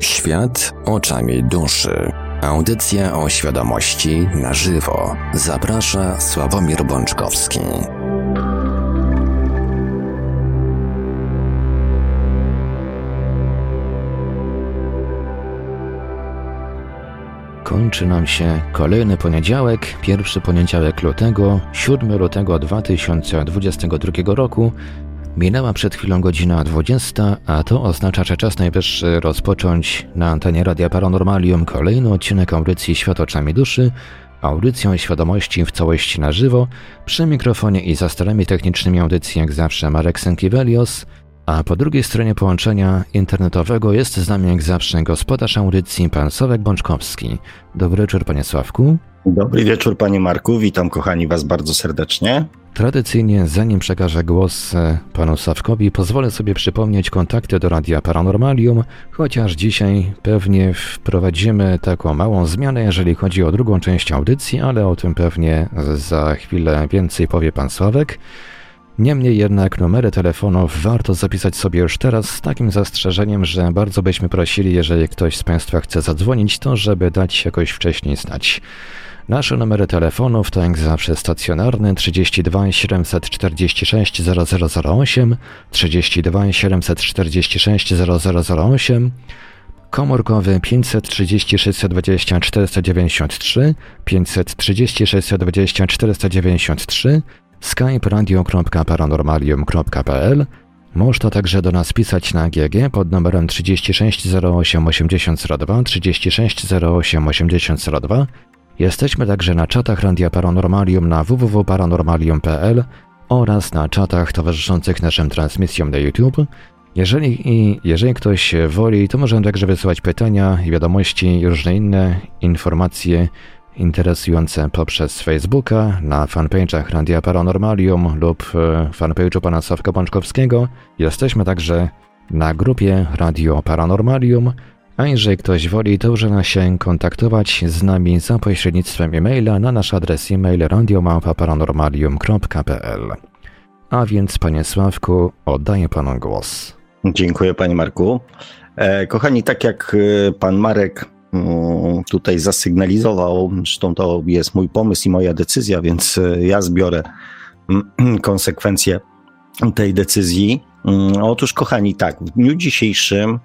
Świat oczami duszy. Audycja o świadomości na żywo. Zaprasza Sławomir Bączkowski. Kończy nam się kolejny poniedziałek, pierwszy poniedziałek lutego, 7 lutego 2022 roku. Minęła przed chwilą godzina 20, a to oznacza, że czas najwyższy rozpocząć na antenie Radia Paranormalium kolejny odcinek audycji Świat oczami duszy, audycją świadomości w całości na żywo, przy mikrofonie i za starami technicznymi audycji jak zawsze Marek Sękiewelios, a po drugiej stronie połączenia internetowego jest z nami jak zawsze gospodarz audycji pan Sławek Bączkowski. Dobry wieczór panie Sławku. Dobry wieczór panie Marku, witam kochani was bardzo serdecznie. Tradycyjnie, zanim przekażę głos e, panu Sawkowi, pozwolę sobie przypomnieć kontakty do Radia Paranormalium, chociaż dzisiaj pewnie wprowadzimy taką małą zmianę, jeżeli chodzi o drugą część audycji, ale o tym pewnie za chwilę więcej powie pan Sławek. Niemniej jednak numery telefonów warto zapisać sobie już teraz z takim zastrzeżeniem, że bardzo byśmy prosili, jeżeli ktoś z Państwa chce zadzwonić, to żeby dać jakoś wcześniej znać. Nasze numery telefonów to jak zawsze stacjonarny 32 746 0008, 32 746 0008, komórkowy 530 620 493, 530 620 493, skype radio.paranormalium.pl można także do nas pisać na GG pod numerem 36 08 8002, 36 08 8002 Jesteśmy także na czatach Randia Paranormalium na www.paranormalium.pl oraz na czatach towarzyszących naszym transmisjom na YouTube. Jeżeli, i jeżeli ktoś woli, to możemy także wysyłać pytania, wiadomości i różne inne informacje interesujące poprzez Facebooka, na fanpage'ach Randia Paranormalium lub e, fanpage'u pana Sławka Pączkowskiego. Jesteśmy także na grupie Radio Paranormalium, a jeżeli ktoś woli, to można się kontaktować z nami za pośrednictwem e-maila na nasz adres e-mail radiomałpa-paranormalium.pl. A więc, panie Sławku, oddaję panu głos. Dziękuję, panie Marku. E, kochani, tak jak e, pan Marek mm, tutaj zasygnalizował, zresztą to jest mój pomysł i moja decyzja, więc e, ja zbiorę mm, konsekwencje tej decyzji. Mm, otóż, kochani, tak, w dniu dzisiejszym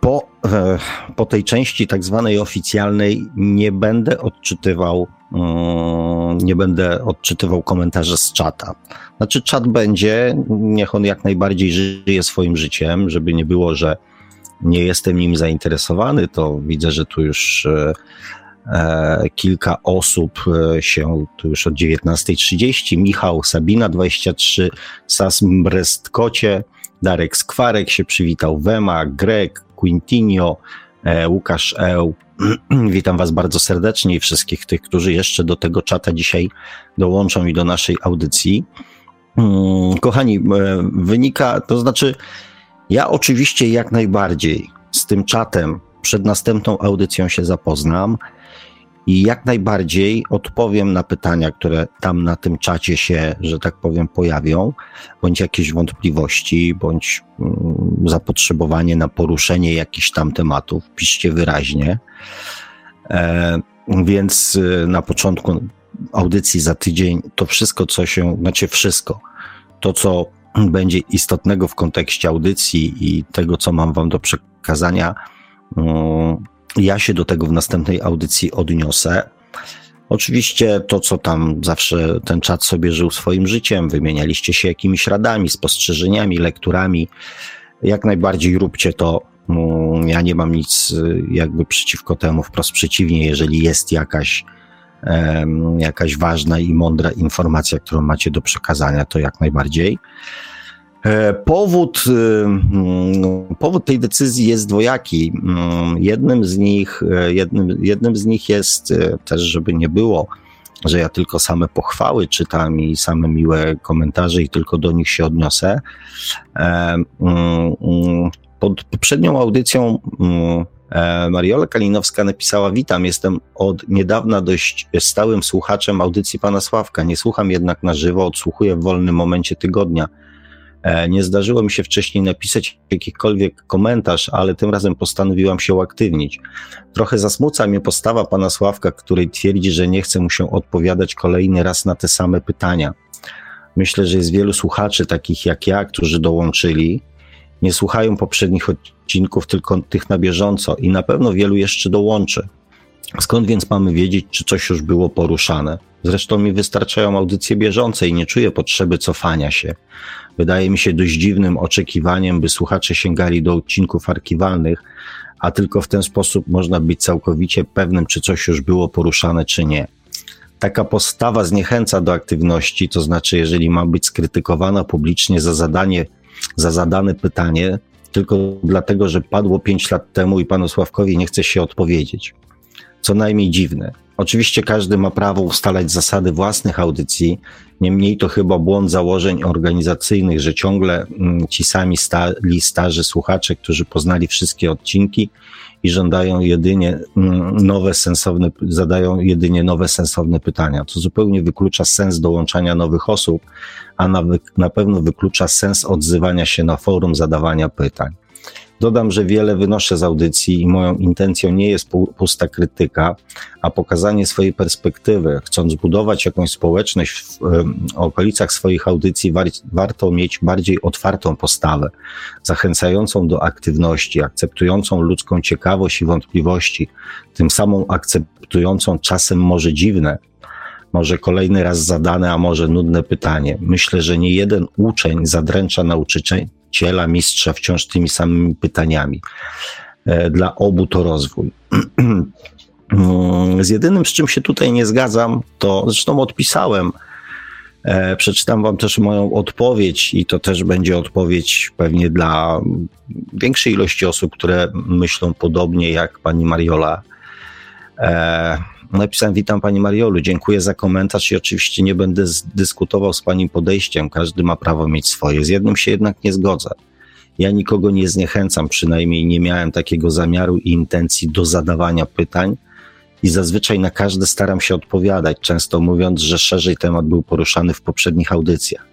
po, e, po tej części tak zwanej oficjalnej nie będę odczytywał mm, nie będę odczytywał komentarzy z czata. Znaczy czat będzie, niech on jak najbardziej żyje swoim życiem, żeby nie było, że nie jestem nim zainteresowany, to widzę, że tu już e, kilka osób się tu już od 19.30. Michał, Sabina 23, Sas Brestkocie, Darek Skwarek się przywitał, Wema, Greg, Quintinio, e, Łukasz Eł. Witam Was bardzo serdecznie i wszystkich tych, którzy jeszcze do tego czata dzisiaj dołączą i do naszej audycji. Mm, kochani, e, wynika, to znaczy, ja oczywiście jak najbardziej z tym czatem przed następną audycją się zapoznam i jak najbardziej odpowiem na pytania, które tam na tym czacie się, że tak powiem, pojawią, bądź jakieś wątpliwości, bądź mm, zapotrzebowanie na poruszenie jakichś tam tematów. Piszcie wyraźnie. E, więc y, na początku audycji za tydzień to wszystko, co się, znaczy wszystko, to co będzie istotnego w kontekście audycji i tego, co mam Wam do przekazania, mm, ja się do tego w następnej audycji odniosę. Oczywiście to, co tam zawsze ten czat sobie żył swoim życiem, wymienialiście się jakimiś radami, spostrzeżeniami, lekturami. Jak najbardziej róbcie to. Mm, ja nie mam nic y, jakby przeciwko temu, wprost przeciwnie, jeżeli jest jakaś, jakaś ważna i mądra informacja, którą macie do przekazania, to jak najbardziej. E, powód, y, mm, powód tej decyzji jest dwojaki. Mm, jednym z nich, e, jednym, jednym z nich jest e, też, żeby nie było, że ja tylko same pochwały czytam i same miłe komentarze i tylko do nich się odniosę. Mm, pod poprzednią audycją Mariola Kalinowska napisała: Witam, jestem od niedawna dość stałym słuchaczem audycji pana Sławka. Nie słucham jednak na żywo, odsłuchuję w wolnym momencie tygodnia. E, nie zdarzyło mi się wcześniej napisać jakikolwiek komentarz, ale tym razem postanowiłam się uaktywnić. Trochę zasmuca mnie postawa pana Sławka, który twierdzi, że nie chce mu się odpowiadać kolejny raz na te same pytania. Myślę, że jest wielu słuchaczy takich jak ja, którzy dołączyli, nie słuchają poprzednich odcinków, tylko tych na bieżąco i na pewno wielu jeszcze dołączy. Skąd więc mamy wiedzieć, czy coś już było poruszane? Zresztą mi wystarczają audycje bieżące i nie czuję potrzeby cofania się. Wydaje mi się dość dziwnym oczekiwaniem, by słuchacze sięgali do odcinków archiwalnych, a tylko w ten sposób można być całkowicie pewnym, czy coś już było poruszane, czy nie. Taka postawa zniechęca do aktywności, to znaczy, jeżeli ma być skrytykowana publicznie za zadanie, za zadane pytanie, tylko dlatego, że padło pięć lat temu i panu Sławkowi nie chce się odpowiedzieć. Co najmniej dziwne. Oczywiście każdy ma prawo ustalać zasady własnych audycji, niemniej to chyba błąd założeń organizacyjnych, że ciągle mm, ci sami stali starzy słuchacze, którzy poznali wszystkie odcinki i żądają jedynie mm, nowe, sensowne, zadają jedynie nowe, sensowne pytania. To zupełnie wyklucza sens dołączania nowych osób, a na, na pewno wyklucza sens odzywania się na forum, zadawania pytań. Dodam, że wiele wynoszę z audycji i moją intencją nie jest pusta krytyka, a pokazanie swojej perspektywy. Chcąc budować jakąś społeczność w, okolicach swoich audycji, war, warto mieć bardziej otwartą postawę, zachęcającą do aktywności, akceptującą ludzką ciekawość i wątpliwości, tym samą akceptującą czasem może dziwne, może kolejny raz zadane, a może nudne pytanie. Myślę, że nie jeden uczeń zadręcza nauczyciela, mistrza wciąż tymi samymi pytaniami. E, dla obu to rozwój. Z jedynym, z czym się tutaj nie zgadzam, to zresztą odpisałem, e, przeczytam Wam też moją odpowiedź, i to też będzie odpowiedź pewnie dla większej ilości osób, które myślą podobnie jak pani Mariola. E, Napisałem, witam Pani Mariolu, dziękuję za komentarz i oczywiście nie będę dyskutował z Pani podejściem, każdy ma prawo mieć swoje. Z jednym się jednak nie zgodzę. Ja nikogo nie zniechęcam, przynajmniej nie miałem takiego zamiaru i intencji do zadawania pytań i zazwyczaj na każde staram się odpowiadać, często mówiąc, że szerzej temat był poruszany w poprzednich audycjach.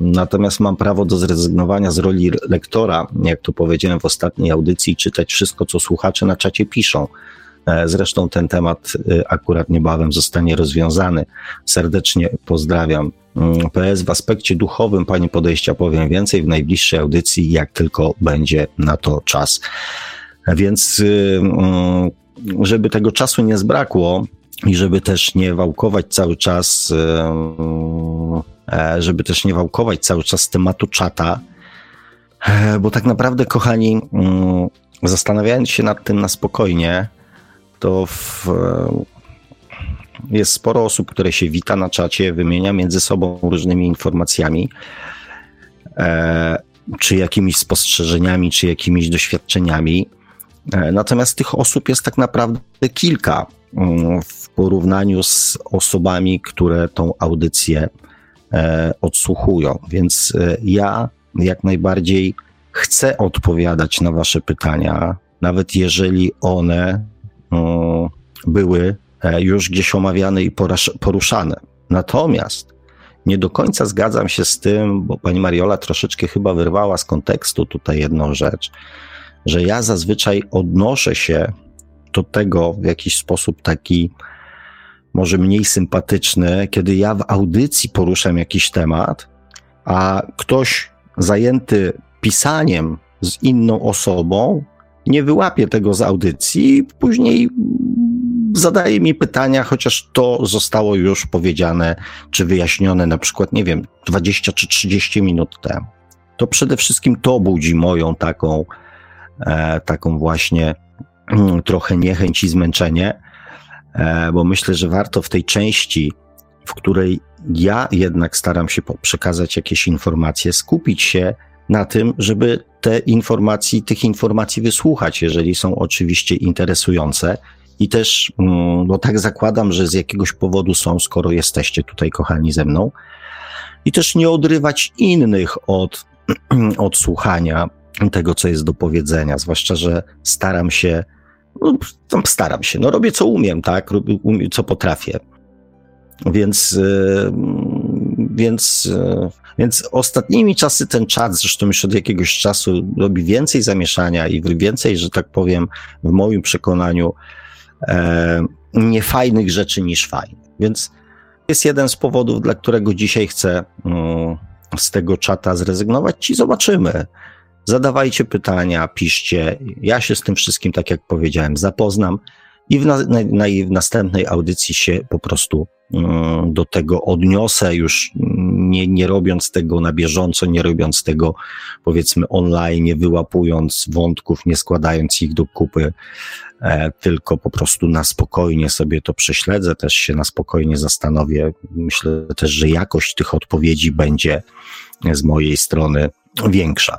Natomiast mam prawo do zrezygnowania z roli lektora, jak to powiedziałem w ostatniej audycji, czytać wszystko, co słuchacze na czacie piszą. E, zresztą ten temat e, akurat niebawem zostanie rozwiązany. Serdecznie pozdrawiam. Mm, PS w aspekcie duchowym Pani podejścia powiem więcej w najbliższej audycji, jak tylko będzie na to czas. Więc, y, mm, żeby tego czasu nie zbrakło i żeby też nie wałkować cały czas, y, e, żeby też nie wałkować cały czas tematu czata, bo tak naprawdę, kochani, mm, zastanawiając się nad tym na spokojnie, to w, jest sporo osób, które się wita na czacie, wymienia między sobą różnymi informacjami, e, czy jakimiś spostrzeżeniami, czy jakimiś doświadczeniami. E, natomiast tych osób jest tak naprawdę kilka mm, w porównaniu z osobami, które tą audycję e, odsłuchują. Więc e, ja jak najbardziej chcę odpowiadać na Wasze pytania, nawet jeżeli one były e, już gdzieś omawiane i poruszane. Natomiast nie do końca zgadzam się z tym, bo pani Mariola troszeczkę chyba wyrwała z kontekstu tutaj jedną rzecz, że ja zazwyczaj odnoszę się do tego w jakiś sposób taki może mniej sympatyczny, kiedy ja w audycji poruszam jakiś temat, a ktoś zajęty pisaniem z inną osobą nie wyłapię tego z audycji, później zadaje mi pytania, chociaż to zostało już powiedziane czy wyjaśnione na przykład, nie wiem, 20 czy 30 minut temu. To przede wszystkim to budzi moją taką, e, taką właśnie mm, trochę niechęć i zmęczenie, e, bo myślę, że warto w tej części, w której ja jednak staram się przekazać jakieś informacje, skupić się na tym, żeby te informacji, tych informacji wysłuchać, jeżeli są oczywiście interesujące. I też, mm, no tak zakładam, że z jakiegoś powodu są, skoro jesteście tutaj kochani ze mną. I też nie odrywać innych od, od słuchania tego, co jest do powiedzenia, zwłaszcza, że staram się, no, staram się, no robię co umiem, tak, co potrafię. Więc yy, więc, e, więc ostatnimi czasy ten czat, zresztą już od jakiegoś czasu, robi więcej zamieszania i więcej, że tak powiem, w moim przekonaniu, e, niefajnych rzeczy niż fajnych. Więc jest jeden z powodów, dla którego dzisiaj chcę mm, z tego czata zrezygnować i zobaczymy. Zadawajcie pytania, piszcie. Ja się z tym wszystkim, tak jak powiedziałem, zapoznam i w, na, na, w następnej audycji się po prostu mm, do tego odniosę, już nie, nie robiąc tego na bieżąco, nie robiąc tego powiedzmy online, nie wyłapując wątków, nie składając ich do kupy, e, tylko po prostu na spokojnie sobie to prześledzę, też się na spokojnie zastanowię. Myślę też, że jakość tych odpowiedzi będzie z mojej strony większa.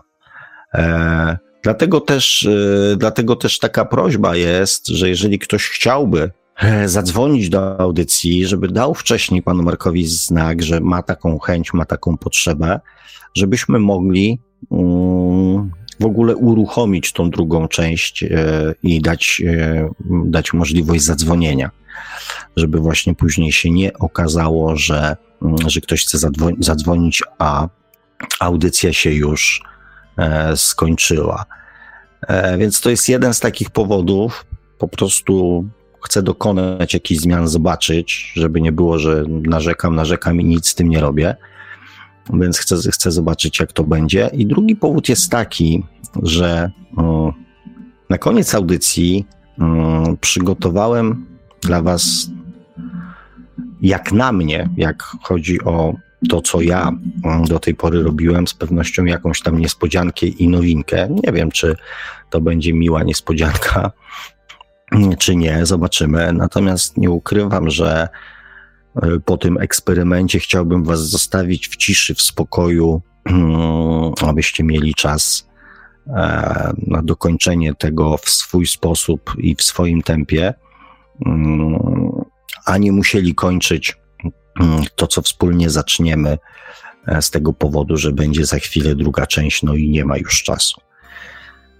E, Dlatego też, y, dlatego też taka prośba jest, że jeżeli ktoś chciałby e, zadzwonić do audycji, żeby dał wcześniej panu Markowi znak, że ma taką chęć, ma taką potrzebę, żebyśmy mogli mm, w ogóle uruchomić tą drugą część e, i dać, e, dać możliwość zadzwonienia, żeby właśnie później się nie okazało, że, mm, że ktoś chce zadzwonić, a audycja się już skończyła. E, więc to jest jeden z takich powodów. Po prostu chcę dokonać jakichś zmian, zobaczyć, żeby nie było, że narzekam, narzekam i nic z tym nie robię. Więc chcę, chcę zobaczyć, jak to będzie. I drugi powód jest taki, że na koniec audycji przygotowałem dla Was, jak na mnie, jak chodzi o to, co ja do tej pory robiłem, z pewnością jakąś tam niespodziankę i nowinkę. Nie wiem, czy to będzie miła niespodzianka, czy nie, zobaczymy. Natomiast nie ukrywam, że e, po tym eksperymencie chciałbym Was zostawić w ciszy, w spokoju, mm, abyście mieli czas e, na dokończenie tego w swój sposób i w swoim tempie, mm, a nie musieli kończyć to, co wspólnie zaczniemy e, z tego powodu, że będzie za chwilę druga część, no i nie ma już czasu.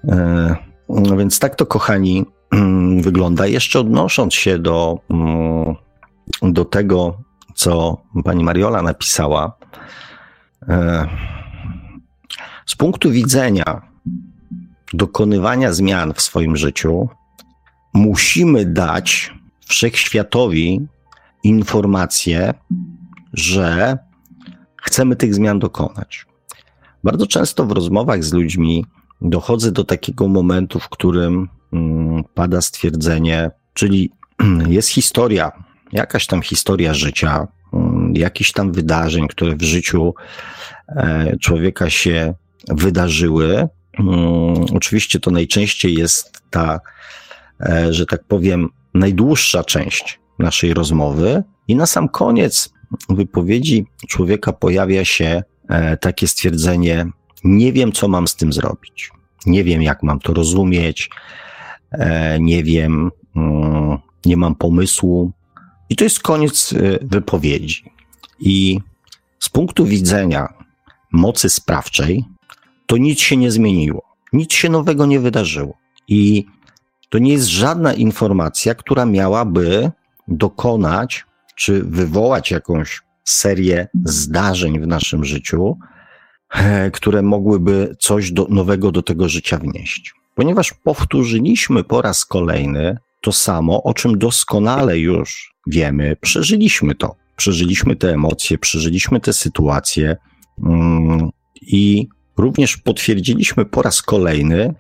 E, no więc tak to, kochani, mm, wygląda. Jeszcze odnosząc się do, mm, do tego, co pani Mariola napisała, e, z punktu widzenia dokonywania zmian w swoim życiu, musimy dać wszechświatowi informację, że chcemy tych zmian dokonać. Bardzo często w rozmowach z ludźmi dochodzę do takiego momentu, w którym mm, pada stwierdzenie, czyli jest historia, jakaś tam historia życia, mm, jakichś tam wydarzeń, które w życiu e, człowieka się wydarzyły. Mm, oczywiście to najczęściej jest ta, e, że tak powiem, najdłuższa część naszej rozmowy. I na sam koniec wypowiedzi człowieka pojawia się e, takie stwierdzenie: Nie wiem, co mam z tym zrobić. Nie wiem, jak mam to rozumieć. E, nie wiem, mm, nie mam pomysłu. I to jest koniec e, wypowiedzi. I z punktu widzenia mocy sprawczej, to nic się nie zmieniło. Nic się nowego nie wydarzyło. I to nie jest żadna informacja, która miałaby dokonać czy wywołać jakąś serię zdarzeń w naszym życiu, e, które mogłyby coś do, nowego do tego życia wnieść. Ponieważ powtórzyliśmy po raz kolejny to samo, o czym doskonale już wiemy, przeżyliśmy to. Przeżyliśmy te emocje, przeżyliśmy te sytuacje mm, i również potwierdziliśmy po raz kolejny,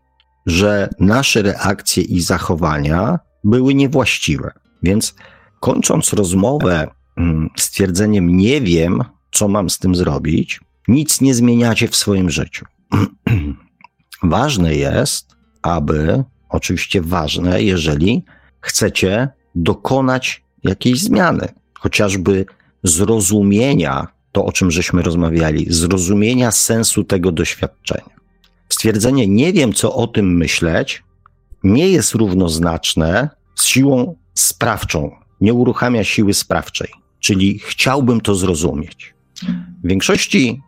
że nasze reakcje i zachowania były niewłaściwe. Więc Kończąc rozmowę mm, stwierdzeniem nie wiem, co mam z tym zrobić, nic nie zmieniacie w swoim życiu. ważne jest, aby, oczywiście ważne, jeżeli chcecie dokonać jakiejś zmiany, chociażby zrozumienia, to o czym żeśmy rozmawiali, zrozumienia sensu tego doświadczenia. Stwierdzenie nie wiem, co o tym myśleć, nie jest równoznaczne z siłą sprawczą, nie uruchamia siły sprawczej, czyli chciałbym to zrozumieć. W większości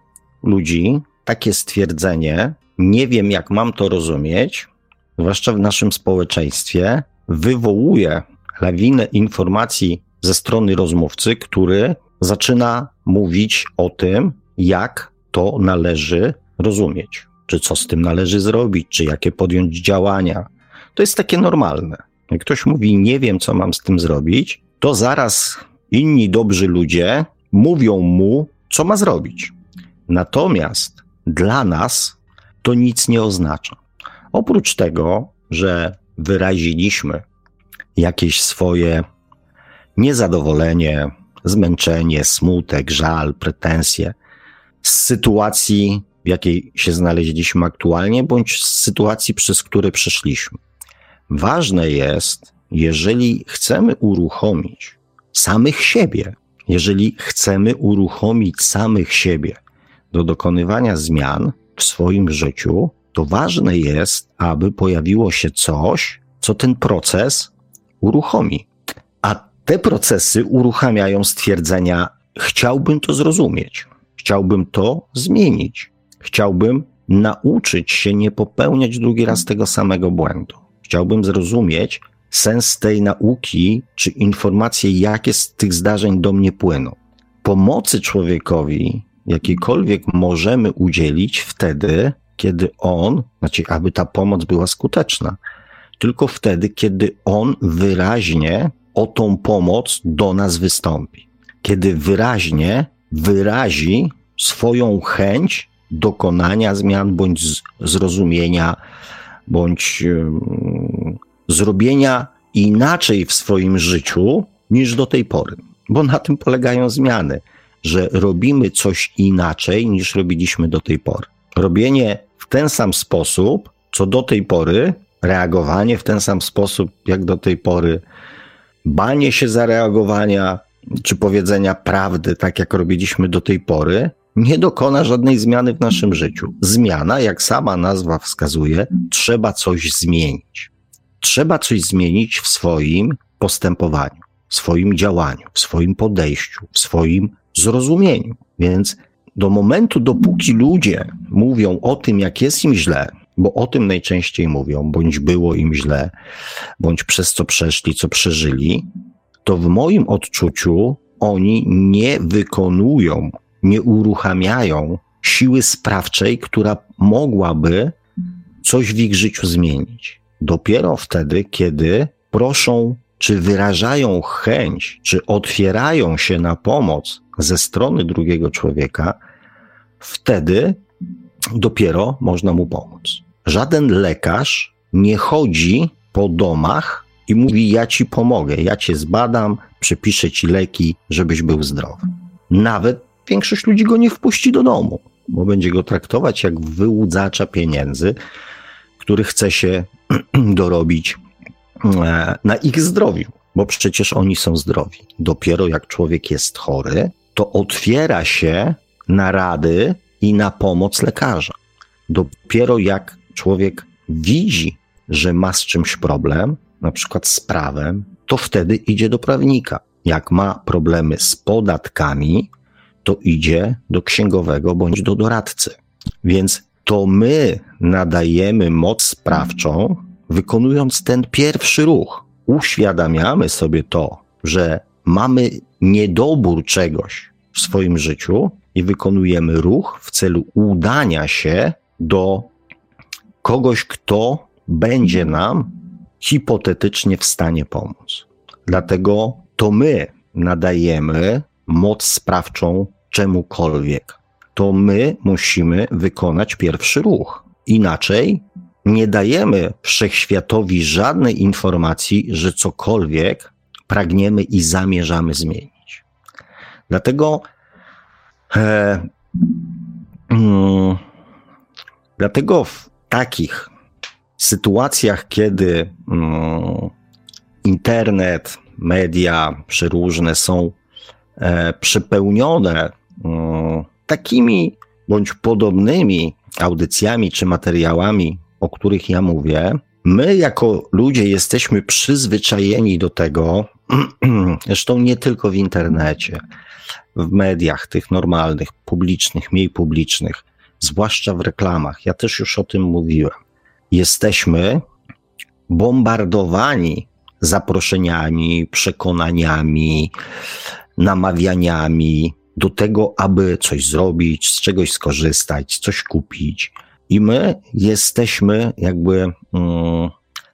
ludzi takie stwierdzenie, nie wiem jak mam to rozumieć, zwłaszcza w naszym społeczeństwie, wywołuje lawinę informacji ze strony rozmówcy, który zaczyna mówić o tym, jak to należy rozumieć, czy co z tym należy zrobić, czy jakie podjąć działania. To jest takie normalne. Jak ktoś mówi, nie wiem, co mam z tym zrobić, to zaraz inni dobrzy ludzie mówią mu, co ma zrobić. Natomiast dla nas to nic nie oznacza. Oprócz tego, że wyraziliśmy jakieś swoje niezadowolenie, zmęczenie, smutek, żal, pretensje z sytuacji, w jakiej się znaleźliśmy aktualnie, bądź z sytuacji, przez które przeszliśmy. Ważne jest, jeżeli chcemy uruchomić samych siebie, jeżeli chcemy uruchomić samych siebie do dokonywania zmian w swoim życiu, to ważne jest, aby pojawiło się coś, co ten proces uruchomi. A te procesy uruchamiają stwierdzenia: chciałbym to zrozumieć, chciałbym to zmienić, chciałbym nauczyć się nie popełniać drugi raz tego samego błędu. Chciałbym zrozumieć sens tej nauki, czy informacje, jakie z tych zdarzeń do mnie płyną. Pomocy człowiekowi jakiejkolwiek możemy udzielić wtedy, kiedy on, znaczy, aby ta pomoc była skuteczna, tylko wtedy, kiedy on wyraźnie o tą pomoc do nas wystąpi. Kiedy wyraźnie wyrazi swoją chęć dokonania zmian bądź zrozumienia, bądź zrobienia inaczej w swoim życiu niż do tej pory. Bo na tym polegają zmiany, że robimy coś inaczej niż robiliśmy do tej pory. Robienie w ten sam sposób, co do tej pory, reagowanie w ten sam sposób, jak do tej pory, banie się zareagowania czy powiedzenia prawdy, tak jak robiliśmy do tej pory, nie dokona żadnej zmiany w naszym życiu. Zmiana, jak sama nazwa wskazuje, trzeba coś zmienić. Trzeba coś zmienić w swoim postępowaniu, w swoim działaniu, w swoim podejściu, w swoim zrozumieniu. Więc do momentu, dopóki ludzie mówią o tym, jak jest im źle, bo o tym najczęściej mówią, bądź było im źle, bądź przez co przeszli, co przeżyli, to w moim odczuciu oni nie wykonują, nie uruchamiają siły sprawczej, która mogłaby coś w ich życiu zmienić. Dopiero wtedy, kiedy proszą, czy wyrażają chęć, czy otwierają się na pomoc ze strony drugiego człowieka, wtedy dopiero można mu pomóc. Żaden lekarz nie chodzi po domach i mówi: Ja ci pomogę, ja cię zbadam, przepiszę ci leki, żebyś był zdrowy. Nawet większość ludzi go nie wpuści do domu, bo będzie go traktować jak wyłudzacza pieniędzy, który chce się dorobić e, na ich zdrowiu, bo przecież oni są zdrowi. Dopiero jak człowiek jest chory, to otwiera się na rady i na pomoc lekarza. Dopiero jak człowiek widzi, że ma z czymś problem, na przykład z prawem, to wtedy idzie do prawnika. Jak ma problemy z podatkami, to idzie do księgowego bądź do doradcy. Więc to my nadajemy moc sprawczą, wykonując ten pierwszy ruch. Uświadamiamy sobie to, że mamy niedobór czegoś w swoim życiu i wykonujemy ruch w celu udania się do kogoś, kto będzie nam hipotetycznie w stanie pomóc. Dlatego to my nadajemy moc sprawczą czemukolwiek. To my musimy wykonać pierwszy ruch. Inaczej nie dajemy wszechświatowi żadnej informacji, że cokolwiek pragniemy i zamierzamy zmienić. Dlatego, e, mm, dlatego w takich sytuacjach, kiedy mm, internet, media przeróżne są przepełnione mm, takimi bądź podobnymi audycjami czy materiałami, o których ja mówię, my jako ludzie jesteśmy przyzwyczajeni do tego, zresztą nie tylko w internecie, w mediach tych normalnych, publicznych, mniej publicznych, zwłaszcza w reklamach. Ja też już o tym mówiłem. Jesteśmy bombardowani zaproszeniami, przekonaniami, namawianiami do tego, aby coś zrobić, z czegoś skorzystać, coś kupić. I my jesteśmy jakby mm,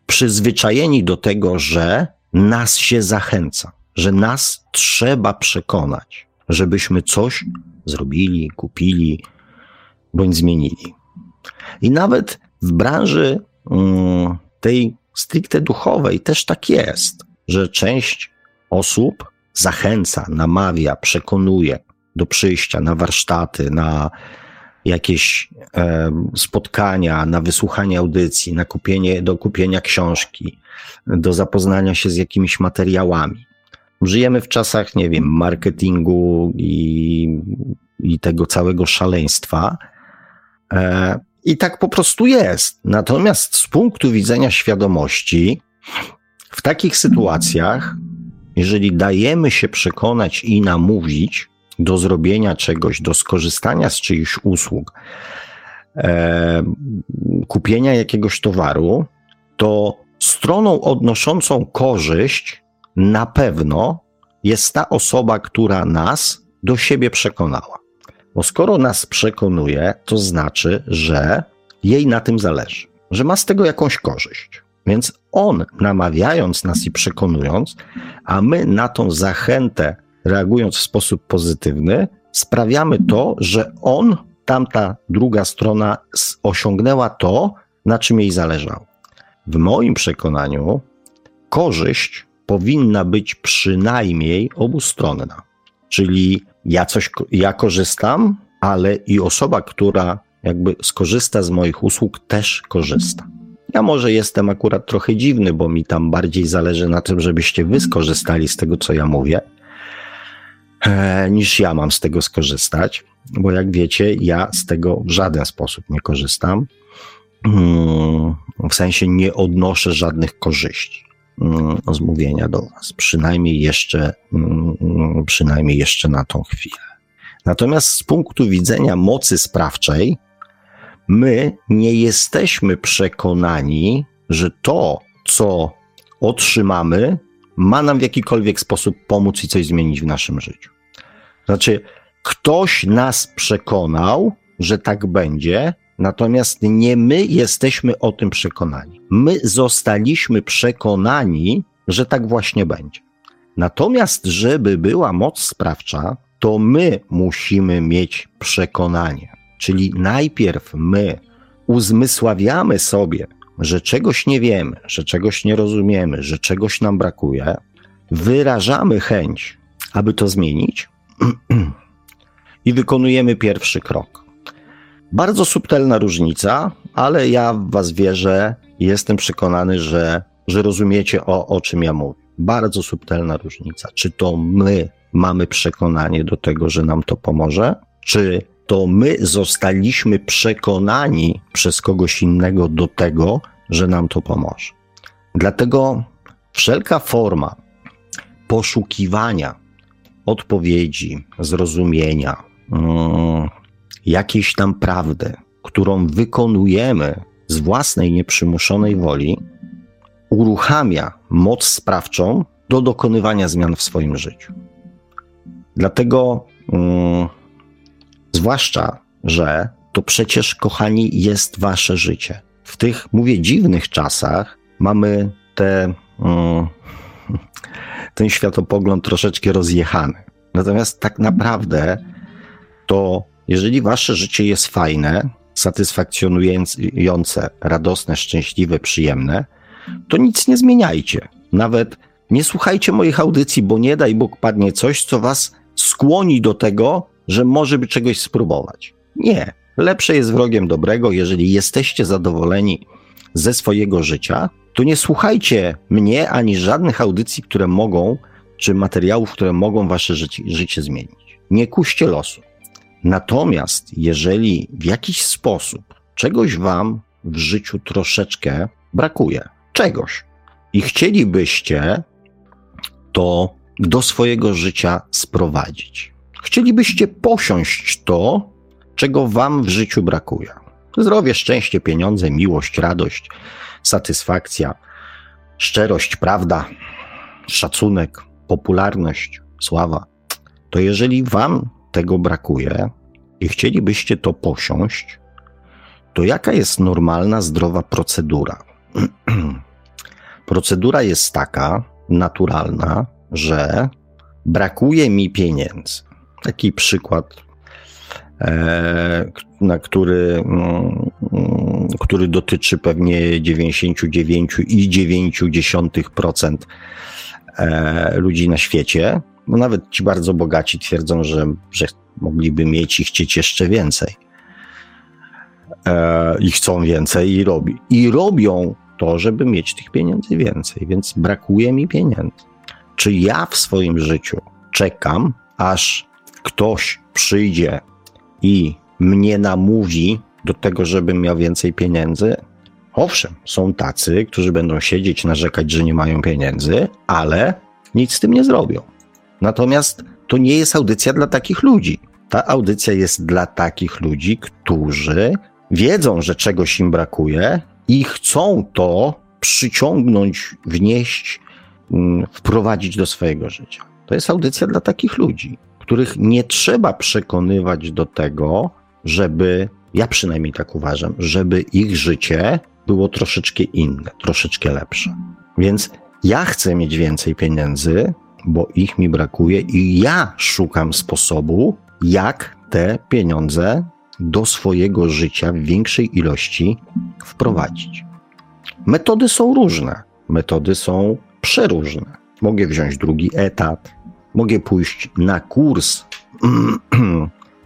przyzwyczajeni do tego, że nas się zachęca, że nas trzeba przekonać, żebyśmy coś zrobili, kupili bądź zmienili. I nawet w branży mm, tej stricte duchowej też tak jest, że część osób zachęca, namawia, przekonuje do przyjścia na warsztaty, na jakieś e, spotkania, na wysłuchanie audycji, na kupienie, do kupienia książki, do zapoznania się z jakimiś materiałami. Żyjemy w czasach, nie wiem, marketingu i, i tego całego szaleństwa. E, I tak po prostu jest. Natomiast z punktu widzenia świadomości, w takich sytuacjach, jeżeli dajemy się przekonać i namówić do zrobienia czegoś, do skorzystania z czyichś usług, e, kupienia jakiegoś towaru, to stroną odnoszącą korzyść na pewno jest ta osoba, która nas do siebie przekonała. Bo skoro nas przekonuje, to znaczy, że jej na tym zależy, że ma z tego jakąś korzyść. Więc on, namawiając nas i przekonując, a my na tą zachętę, reagując w sposób pozytywny, sprawiamy to, że on, tamta druga strona, osiągnęła to, na czym jej zależało. W moim przekonaniu, korzyść powinna być przynajmniej obustronna. Czyli ja coś, ja korzystam, ale i osoba, która jakby skorzysta z moich usług, też korzysta. Ja może jestem akurat trochę dziwny, bo mi tam bardziej zależy na tym, żebyście wy skorzystali z tego, co ja mówię, e, niż ja mam z tego skorzystać, bo jak wiecie, ja z tego w żaden sposób nie korzystam. Mm, w sensie nie odnoszę żadnych korzyści mm, z mówienia do Was, przynajmniej jeszcze, mm, przynajmniej jeszcze na tą chwilę. Natomiast z punktu widzenia mocy sprawczej, my nie jesteśmy przekonani, że to, co otrzymamy, ma nam w jakikolwiek sposób pomóc i coś zmienić w naszym życiu. Znaczy, ktoś nas przekonał, że tak będzie, natomiast nie my jesteśmy o tym przekonani. My zostaliśmy przekonani, że tak właśnie będzie. Natomiast, żeby była moc sprawcza, to my musimy mieć przekonanie. Czyli najpierw my uzmysławiamy sobie, że czegoś nie wiemy, że czegoś nie rozumiemy, że czegoś nam brakuje, wyrażamy chęć, aby to zmienić i wykonujemy pierwszy krok. Bardzo subtelna różnica, ale ja w Was wierzę jestem przekonany, że, że rozumiecie o, o czym ja mówię. Bardzo subtelna różnica. Czy to my mamy przekonanie do tego, że nam to pomoże, czy to my zostaliśmy przekonani przez kogoś innego do tego, że nam to pomoże. Dlatego wszelka forma poszukiwania odpowiedzi, zrozumienia, um, jakiejś tam prawdy, którą wykonujemy z własnej nieprzymuszonej woli, uruchamia moc sprawczą do dokonywania zmian w swoim życiu. Dlatego um, Zwłaszcza, że to przecież, kochani, jest wasze życie. W tych, mówię, dziwnych czasach mamy te, um, ten światopogląd troszeczkę rozjechany. Natomiast tak naprawdę to, jeżeli wasze życie jest fajne, satysfakcjonujące, radosne, szczęśliwe, przyjemne, to nic nie zmieniajcie. Nawet nie słuchajcie moich audycji, bo nie daj Bóg padnie coś, co was skłoni do tego, że może by czegoś spróbować. Nie. Lepsze jest wrogiem dobrego, jeżeli jesteście zadowoleni ze swojego życia, to nie słuchajcie mnie ani żadnych audycji, które mogą, czy materiałów, które mogą wasze życie, życie zmienić. Nie kuście losu. Natomiast jeżeli w jakiś sposób czegoś wam w życiu troszeczkę brakuje, czegoś, i chcielibyście to do swojego życia sprowadzić, Chcielibyście posiąść to, czego wam w życiu brakuje. Zdrowie, szczęście, pieniądze, miłość, radość, satysfakcja, szczerość, prawda, szacunek, popularność, sława. To jeżeli wam tego brakuje i chcielibyście to posiąść, to jaka jest normalna, zdrowa procedura? procedura jest taka, naturalna, że brakuje mi pieniędzy. Taki przykład, e, na który, mm, który dotyczy pewnie 99,9% e, ludzi na świecie. Bo nawet ci bardzo bogaci twierdzą, że, że mogliby mieć i chcieć jeszcze więcej. E, I chcą więcej i robi. I robią to, żeby mieć tych pieniędzy więcej, więc brakuje mi pieniędzy. Czy ja w swoim życiu czekam, aż ktoś przyjdzie i mnie namówi do tego, żebym miał więcej pieniędzy? Owszem, są tacy, którzy będą siedzieć, narzekać, że nie mają pieniędzy, ale nic z tym nie zrobią. Natomiast to nie jest audycja dla takich ludzi. Ta audycja jest dla takich ludzi, którzy wiedzą, że czegoś im brakuje i chcą to przyciągnąć, wnieść, mm, wprowadzić do swojego życia. To jest audycja dla takich ludzi, których nie trzeba przekonywać do tego, żeby, ja przynajmniej tak uważam, żeby ich życie było troszeczkę inne, troszeczkę lepsze. Więc ja chcę mieć więcej pieniędzy, bo ich mi brakuje i ja szukam sposobu, jak te pieniądze do swojego życia w większej ilości wprowadzić. Metody są różne, metody są przeróżne. Mogę wziąć drugi etat, mogę pójść na kurs,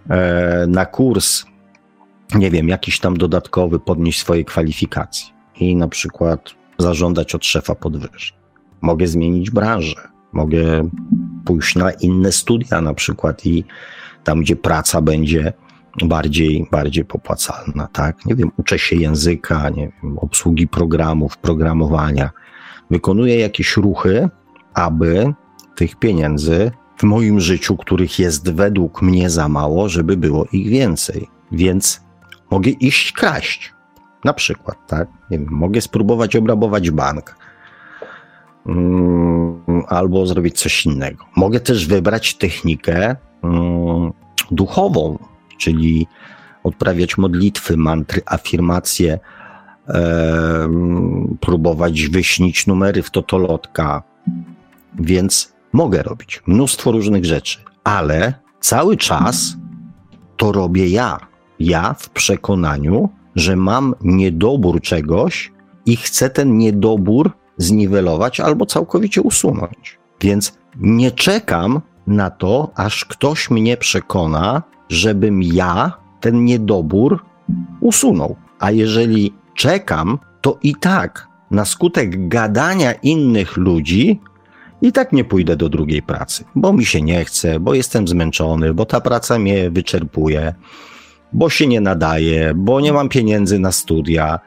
e, na kurs, nie wiem, jakiś tam dodatkowy, podnieść swoje kwalifikacje i na przykład zażądać od szefa podwyżek. Mogę zmienić branżę, mogę pójść na inne studia na przykład i tam, gdzie praca będzie bardziej, bardziej popłacalna, tak? Nie wiem, uczę się języka, nie wiem, obsługi programów, programowania. Wykonuję jakieś ruchy, aby tych pieniędzy w moim życiu, których jest według mnie za mało, żeby było ich więcej. Więc mogę iść kraść. Na przykład, tak? Nie wiem, mogę spróbować obrabować bank. Mm, albo zrobić coś innego. Mogę też wybrać technikę mm, duchową, czyli odprawiać modlitwy, mantry, afirmacje, próbować wyśnić numery w totolotka. Więc mogę robić mnóstwo różnych rzeczy, ale cały czas to robię ja. Ja w przekonaniu, że mam niedobór czegoś i chcę ten niedobór zniwelować albo całkowicie usunąć. Więc nie czekam na to, aż ktoś mnie przekona, żebym ja ten niedobór usunął. A jeżeli czekam, to i tak na skutek gadania innych ludzi i tak nie pójdę do drugiej pracy, bo mi się nie chce, bo jestem zmęczony, bo ta praca mnie wyczerpuje, bo się nie nadaje, bo nie mam pieniędzy na studia,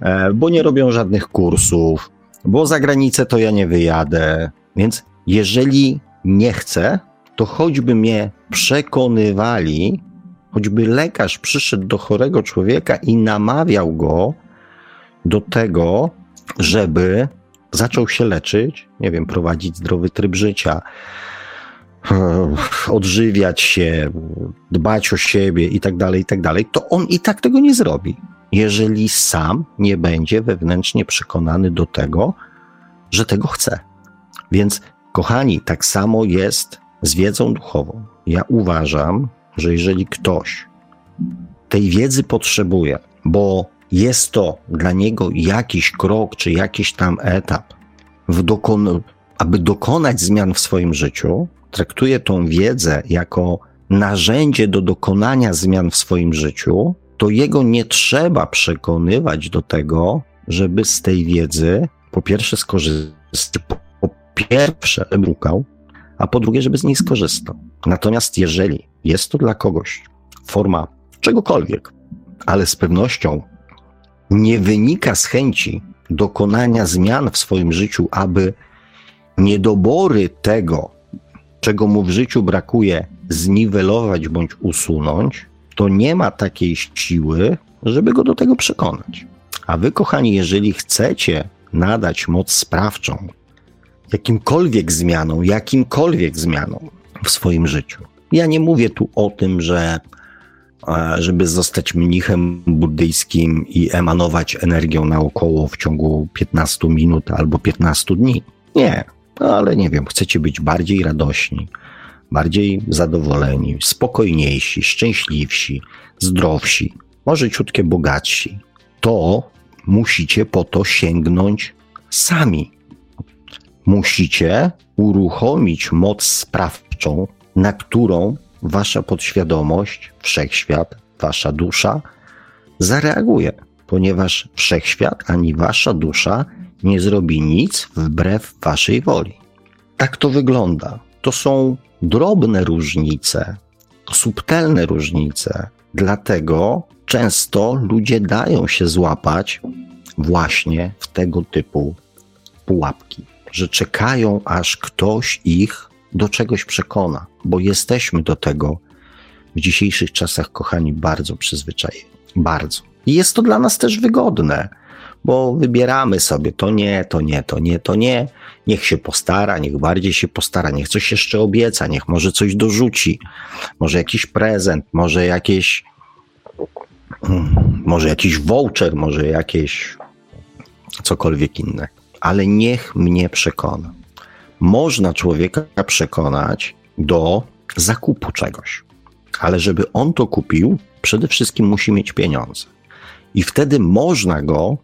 e, bo nie robią żadnych kursów, bo za granicę to ja nie wyjadę. Więc jeżeli nie chcę, to choćby mnie przekonywali, choćby lekarz przyszedł do chorego człowieka i namawiał go do tego, żeby zaczął się leczyć, nie wiem, prowadzić zdrowy tryb życia, odżywiać się, dbać o siebie i tak dalej, i tak dalej, to on i tak tego nie zrobi, jeżeli sam nie będzie wewnętrznie przekonany do tego, że tego chce. Więc, kochani, tak samo jest z wiedzą duchową. Ja uważam, że jeżeli ktoś tej wiedzy potrzebuje, bo jest to dla niego jakiś krok czy jakiś tam etap, dokon aby dokonać zmian w swoim życiu, traktuje tą wiedzę jako narzędzie do dokonania zmian w swoim życiu, to jego nie trzeba przekonywać do tego, żeby z tej wiedzy po pierwsze skorzystać, po pierwsze brukał, a po drugie, żeby z niej skorzystał. Natomiast jeżeli jest to dla kogoś forma czegokolwiek, ale z pewnością nie wynika z chęci dokonania zmian w swoim życiu, aby niedobory tego, czego mu w życiu brakuje, zniwelować bądź usunąć, to nie ma takiej siły, żeby go do tego przekonać. A wy, kochani, jeżeli chcecie nadać moc sprawczą jakimkolwiek zmianom, jakimkolwiek zmianom w swoim życiu, Ja nie mówię tu o tym, że żeby zostać mnichem buddyjskim i emanować energią naokoło w ciągu 15 minut albo 15 dni. Nie, no ale nie wiem, chcecie być bardziej radośni, bardziej zadowoleni, spokojniejsi, szczęśliwsi, zdrowsi, może ciutkie bogatsi. To musicie po to sięgnąć sami. Musicie uruchomić moc sprawczą, na którą wasza podświadomość, wszechświat, wasza dusza zareaguje, ponieważ wszechświat ani wasza dusza nie zrobi nic wbrew waszej woli. Tak to wygląda. To są drobne różnice, subtelne różnice. Dlatego często ludzie dają się złapać właśnie w tego typu pułapki, że czekają, aż ktoś ich do czegoś przekona, bo jesteśmy do tego w dzisiejszych czasach, kochani, bardzo przyzwyczajeni. Bardzo. I jest to dla nas też wygodne, bo wybieramy sobie to nie, to nie, to nie, to nie. Niech się postara, niech bardziej się postara, niech coś jeszcze obieca, niech może coś dorzuci, może jakiś prezent, może jakieś, może jakiś voucher, może jakieś cokolwiek inne. Ale niech mnie przekona można człowieka przekonać do zakupu czegoś. Ale żeby on to kupił, przede wszystkim musi mieć pieniądze. I wtedy można go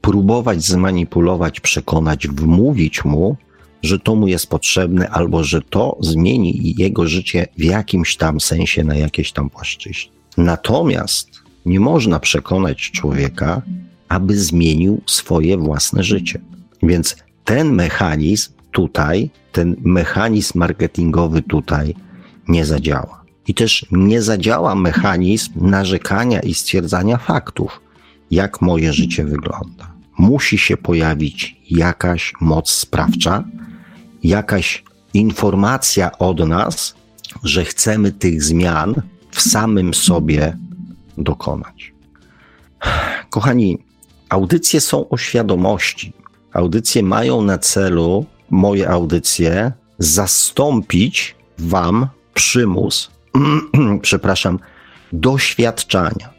próbować zmanipulować, przekonać, wmówić mu, że to mu jest potrzebne, albo że to zmieni jego życie w jakimś tam sensie, na jakiejś tam płaszczyźnie. Natomiast nie można przekonać człowieka, aby zmienił swoje własne życie. Więc ten mechanizm tutaj, ten mechanizm marketingowy tutaj nie zadziała. I też nie zadziała mechanizm narzekania i stwierdzania faktów, jak moje życie wygląda. Musi się pojawić jakaś moc sprawcza, jakaś informacja od nas, że chcemy tych zmian w samym sobie dokonać. Kochani, audycje są o świadomości. Audycje mają na celu moje audycje, zastąpić Wam przymus, przepraszam, doświadczania.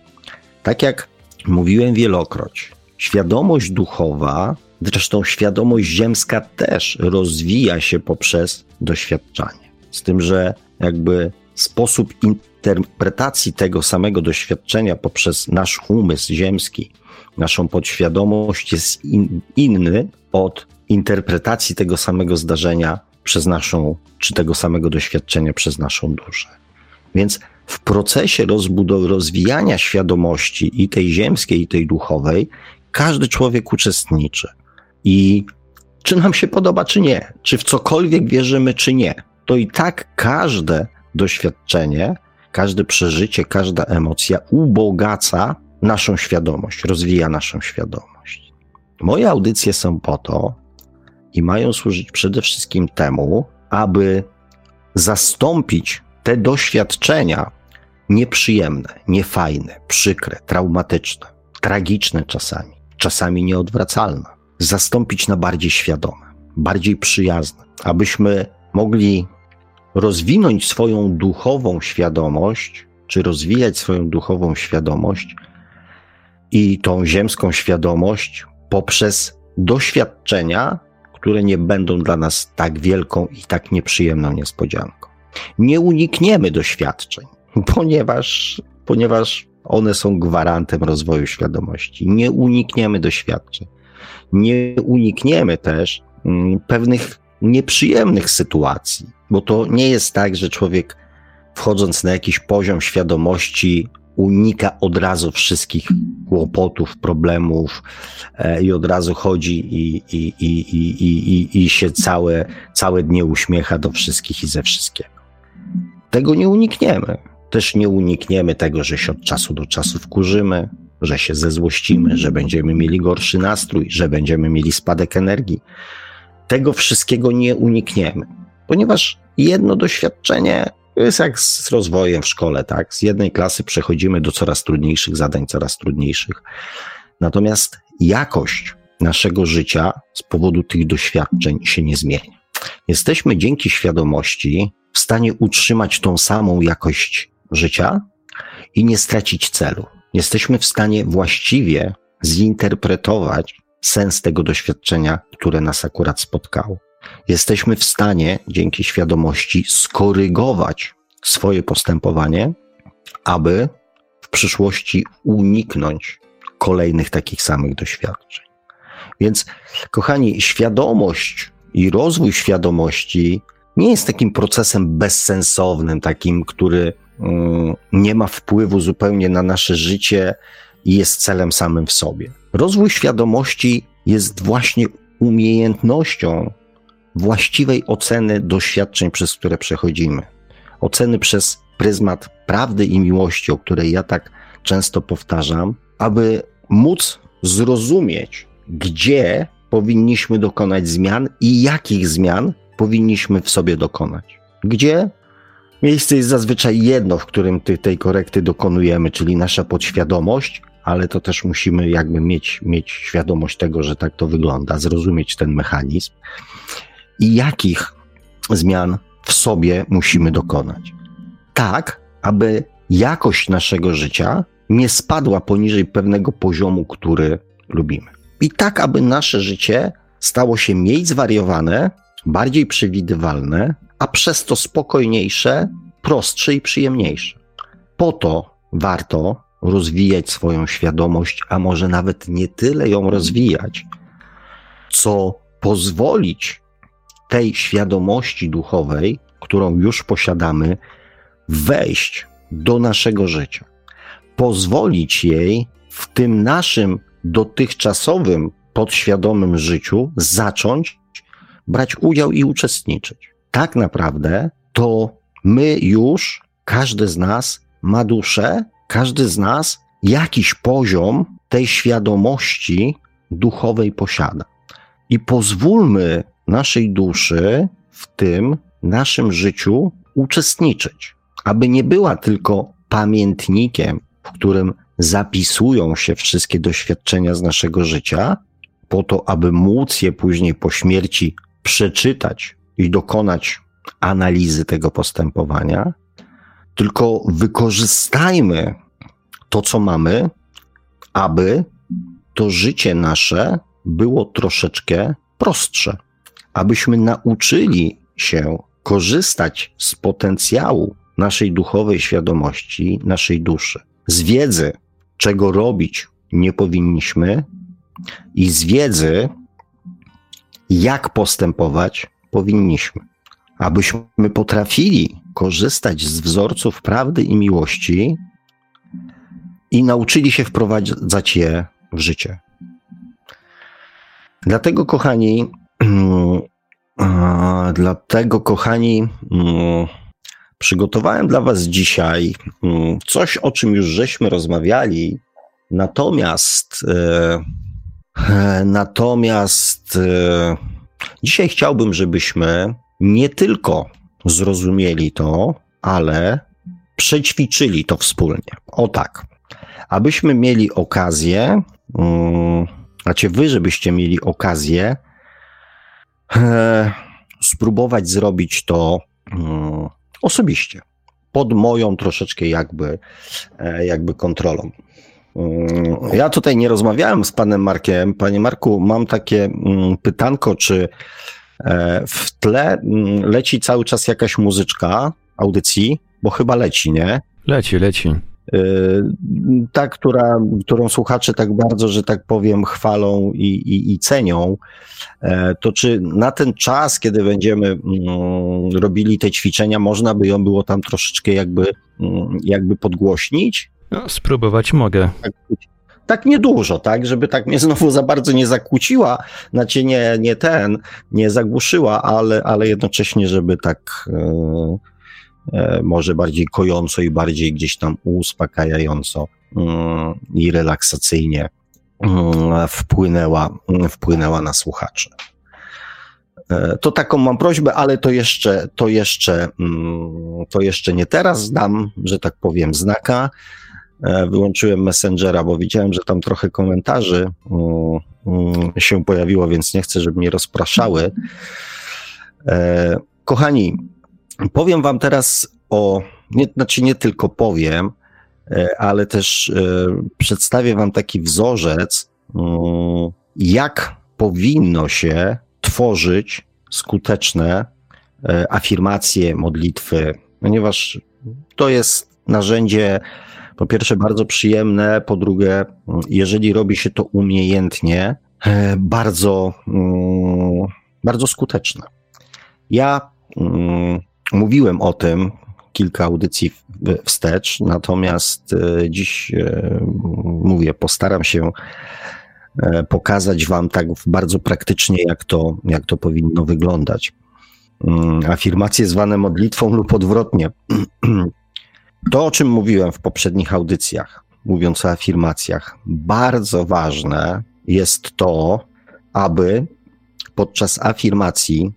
Tak jak mówiłem wielokroć, świadomość duchowa, zresztą świadomość ziemska też rozwija się poprzez doświadczanie. Z tym, że jakby sposób interpretacji tego samego doświadczenia poprzez nasz umysł ziemski, naszą podświadomość jest in, inny od interpretacji tego samego zdarzenia przez naszą, czy tego samego doświadczenia przez naszą duszę. Więc w procesie rozbudowy, rozwijania świadomości i tej ziemskiej, i tej duchowej, każdy człowiek uczestniczy. I czy nam się podoba, czy nie, czy w cokolwiek wierzymy, czy nie, to i tak każde doświadczenie, każde przeżycie, każda emocja ubogaca naszą świadomość, rozwija naszą świadomość. Moje audycje są po to, i mają służyć przede wszystkim temu, aby zastąpić te doświadczenia nieprzyjemne, niefajne, przykre, traumatyczne, tragiczne czasami, czasami nieodwracalne, zastąpić na bardziej świadome, bardziej przyjazne, abyśmy mogli rozwinąć swoją duchową świadomość, czy rozwijać swoją duchową świadomość i tą ziemską świadomość poprzez doświadczenia, które nie będą dla nas tak wielką i tak nieprzyjemną niespodzianką. Nie unikniemy doświadczeń, ponieważ, ponieważ one są gwarantem rozwoju świadomości. Nie unikniemy doświadczeń. Nie unikniemy też mm, pewnych nieprzyjemnych sytuacji, bo to nie jest tak, że człowiek wchodząc na jakiś poziom świadomości unika od razu wszystkich kłopotów, problemów e, i od razu chodzi i, i, i, i, i, i się całe, całe dnie uśmiecha do wszystkich i ze wszystkiego. Tego nie unikniemy. Też nie unikniemy tego, że się od czasu do czasu wkurzymy, że się zezłościmy, że będziemy mieli gorszy nastrój, że będziemy mieli spadek energii. Tego wszystkiego nie unikniemy, ponieważ jedno doświadczenie to jest jak z rozwojem w szkole, tak? Z jednej klasy przechodzimy do coraz trudniejszych zadań, coraz trudniejszych. Natomiast jakość naszego życia z powodu tych doświadczeń się nie zmienia. Jesteśmy dzięki świadomości w stanie utrzymać tą samą jakość życia i nie stracić celu. Jesteśmy w stanie właściwie zinterpretować sens tego doświadczenia, które nas akurat spotkało. Jesteśmy w stanie dzięki świadomości skorygować swoje postępowanie, aby w przyszłości uniknąć kolejnych takich samych doświadczeń. Więc, kochani, świadomość i rozwój świadomości nie jest takim procesem bezsensownym, takim, który mm, nie ma wpływu zupełnie na nasze życie i jest celem samym w sobie. Rozwój świadomości jest właśnie umiejętnością właściwej oceny doświadczeń, przez które przechodzimy. Oceny przez pryzmat prawdy i miłości, o której ja tak często powtarzam, aby móc zrozumieć, gdzie powinniśmy dokonać zmian i jakich zmian powinniśmy w sobie dokonać. Gdzie miejsce jest zazwyczaj jedno, w którym ty, tej korekty dokonujemy, czyli nasza podświadomość, ale to też musimy jakby mieć, mieć świadomość tego, że tak to wygląda, zrozumieć ten mechanizm i jakich zmian w sobie musimy dokonać. Tak, aby jakość naszego życia nie spadła poniżej pewnego poziomu, który lubimy. I tak, aby nasze życie stało się mniej zwariowane, bardziej przewidywalne, a przez to spokojniejsze, prostsze i przyjemniejsze. Po to warto rozwijać swoją świadomość, a może nawet nie tyle ją rozwijać, co pozwolić tej świadomości duchowej, którą już posiadamy, wejść do naszego życia. Pozwolić jej w tym naszym dotychczasowym podświadomym życiu zacząć brać udział i uczestniczyć. Tak naprawdę to my już, każdy z nas ma duszę, każdy z nas jakiś poziom tej świadomości duchowej posiada. I pozwólmy naszej duszy w tym naszym życiu uczestniczyć, aby nie była tylko pamiętnikiem, w którym zapisują się wszystkie doświadczenia z naszego życia, po to, aby móc je później po śmierci przeczytać i dokonać analizy tego postępowania, tylko wykorzystajmy to, co mamy, aby to życie nasze było troszeczkę prostsze, abyśmy nauczyli się korzystać z potencjału naszej duchowej świadomości, naszej duszy, z wiedzy, czego robić nie powinniśmy i z wiedzy, jak postępować powinniśmy. Abyśmy potrafili korzystać z wzorców prawdy i miłości i nauczyli się wprowadzać je w życie. Dlatego, kochani, dlatego, kochani, przygotowałem dla Was dzisiaj coś, o czym już żeśmy rozmawiali, natomiast, e, natomiast e, dzisiaj chciałbym, żebyśmy nie tylko zrozumieli to, ale przećwiczyli to wspólnie. O tak, abyśmy mieli okazję, znaczy wy, żebyście mieli okazję spróbować zrobić to um, osobiście, pod moją troszeczkę jakby, e, jakby kontrolą. Um, ja tutaj nie rozmawiałem z panem Markiem. Panie Marku, mam takie mm, pytanko, czy e, w tle mm, leci cały czas jakaś muzyczka audycji, bo chyba leci, nie? Leci, leci. Y, ta, która, którą słuchacze tak bardzo, że tak powiem, chwalą i, i, i cenią, e, to czy na ten czas, kiedy będziemy mm, robili te ćwiczenia, można by ją było tam troszeczkę jakby, mm, jakby podgłośnić? No, spróbować mogę. Tak, tak niedużo, tak, żeby tak mnie znowu za bardzo nie zakłóciła, znaczy nie, nie ten, nie zagłuszyła, ale, ale jednocześnie, żeby tak yy, może bardziej kojąco i bardziej gdzieś tam uspokajająco mm, i relaksacyjnie mm, wpłynęła, mm, wpłynęła na słuchaczy. E, to taką mam prośbę, ale to jeszcze, to jeszcze, to jeszcze nie teraz dam, że tak powiem, znaka. E, wyłączyłem Messengera, bo widziałem, że tam trochę komentarzy się pojawiło, więc nie chcę, żeby mnie rozpraszały. Kochani, powiem Wam teraz o, nie, znaczy nie tylko powiem, e, ale też e, przedstawię Wam taki wzorzec, mm, jak powinno się tworzyć skuteczne e, afirmacje, modlitwy, ponieważ to jest narzędzie, po pierwsze, bardzo przyjemne, po drugie, jeżeli robi się to umiejętnie, bardzo, mm, bardzo skuteczne. Ja mm, mówiłem o tym kilka audycji wstecz, natomiast e, dziś e, mówię, postaram się e, pokazać Wam tak bardzo praktycznie, jak to, jak to powinno wyglądać. Mm, afirmacje zwane modlitwą lub odwrotnie. To, o czym mówiłem w poprzednich audycjach, mówiąc o afirmacjach, bardzo ważne jest to, aby podczas afirmacji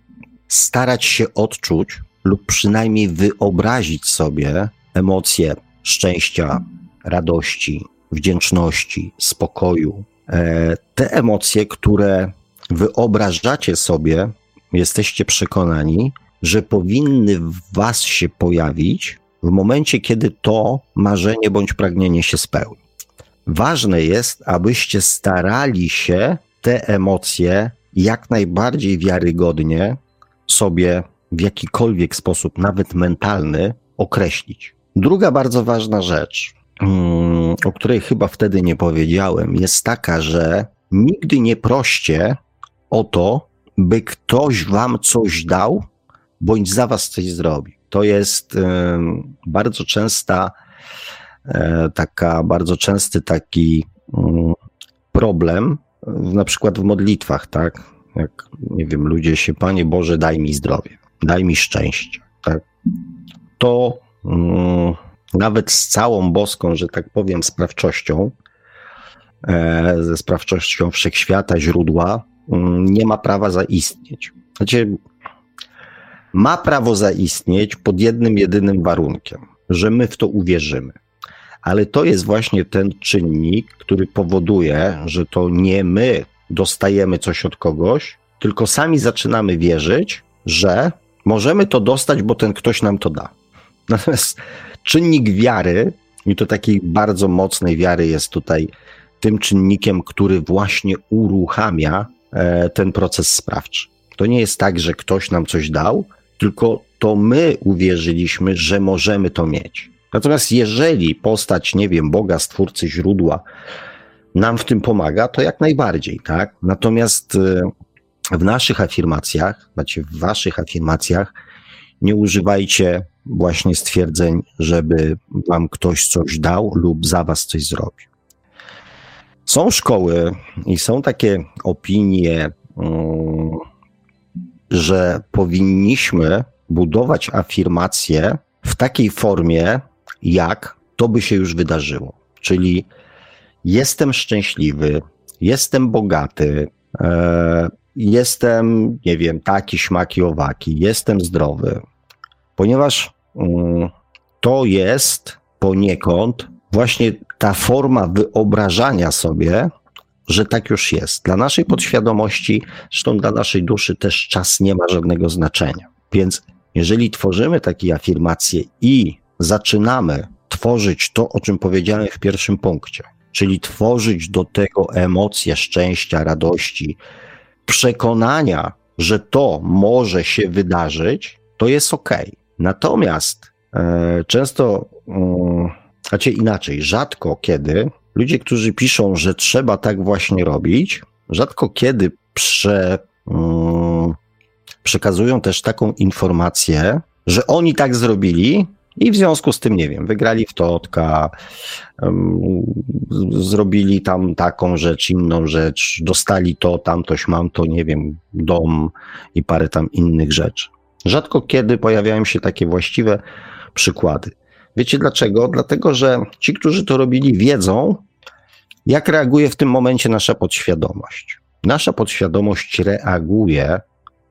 starać się odczuć lub przynajmniej wyobrazić sobie emocje szczęścia, radości, wdzięczności, spokoju. E, te emocje, które wyobrażacie sobie, jesteście przekonani, że powinny w Was się pojawić w momencie, kiedy to marzenie bądź pragnienie się spełni. Ważne jest, abyście starali się te emocje jak najbardziej wiarygodnie sobie w jakikolwiek sposób, nawet mentalny, określić. Druga bardzo ważna rzecz, mm, o której chyba wtedy nie powiedziałem, jest taka, że nigdy nie proście o to, by ktoś wam coś dał, bądź za was coś zrobi. To jest bardzo częsta, e, taka, bardzo częsty taki mm, problem, na przykład w modlitwach, tak? Jak, nie wiem, ludzie się, Panie Boże, daj mi zdrowie daj mi szczęście. Tak? To mm, nawet z całą boską, że tak powiem, sprawczością, e, ze sprawczością wszechświata, źródła, mm, nie ma prawa zaistnieć. Znaczy, ma prawo zaistnieć pod jednym, jedynym warunkiem, że my w to uwierzymy. Ale to jest właśnie ten czynnik, który powoduje, że to nie my dostajemy coś od kogoś, tylko sami zaczynamy wierzyć, że Możemy to dostać, bo ten ktoś nam to da. Natomiast czynnik wiary, i to takiej bardzo mocnej wiary jest tutaj tym czynnikiem, który właśnie uruchamia e, ten proces sprawczy. To nie jest tak, że ktoś nam coś dał, tylko to my uwierzyliśmy, że możemy to mieć. Natomiast jeżeli postać, nie wiem, Boga, stwórcy źródła nam w tym pomaga, to jak najbardziej, tak? Natomiast e, w naszych afirmacjach, znaczy w waszych afirmacjach, nie używajcie właśnie stwierdzeń, żeby wam ktoś coś dał lub za was coś zrobił. Są szkoły i są takie opinie, mm, że powinniśmy budować afirmacje w takiej formie, jak to by się już wydarzyło. Czyli jestem szczęśliwy, jestem bogaty, e, jestem, nie wiem, taki, śmaki, owaki, jestem zdrowy, ponieważ mm, to jest poniekąd właśnie ta forma wyobrażania sobie, że tak już jest. Dla naszej podświadomości, zresztą dla naszej duszy też czas nie ma żadnego znaczenia. Więc jeżeli tworzymy takie afirmacje i zaczynamy tworzyć to, o czym powiedziałem w pierwszym punkcie, czyli tworzyć do tego emocje szczęścia, radości, przekonania, że to może się wydarzyć, to jest ok. Natomiast e, często, e, znaczy inaczej, rzadko kiedy ludzie, którzy piszą, że trzeba tak właśnie robić, rzadko kiedy prze, e, przekazują też taką informację, że oni tak zrobili, i w związku z tym, nie wiem, wygrali w Totka, um, zrobili tam taką rzecz, inną rzecz, dostali to, tamtoś, mam to, nie wiem, dom i parę tam innych rzeczy. Rzadko kiedy pojawiają się takie właściwe przykłady. Wiecie dlaczego? Dlatego, że ci, którzy to robili, wiedzą, jak reaguje w tym momencie nasza podświadomość. Nasza podświadomość reaguje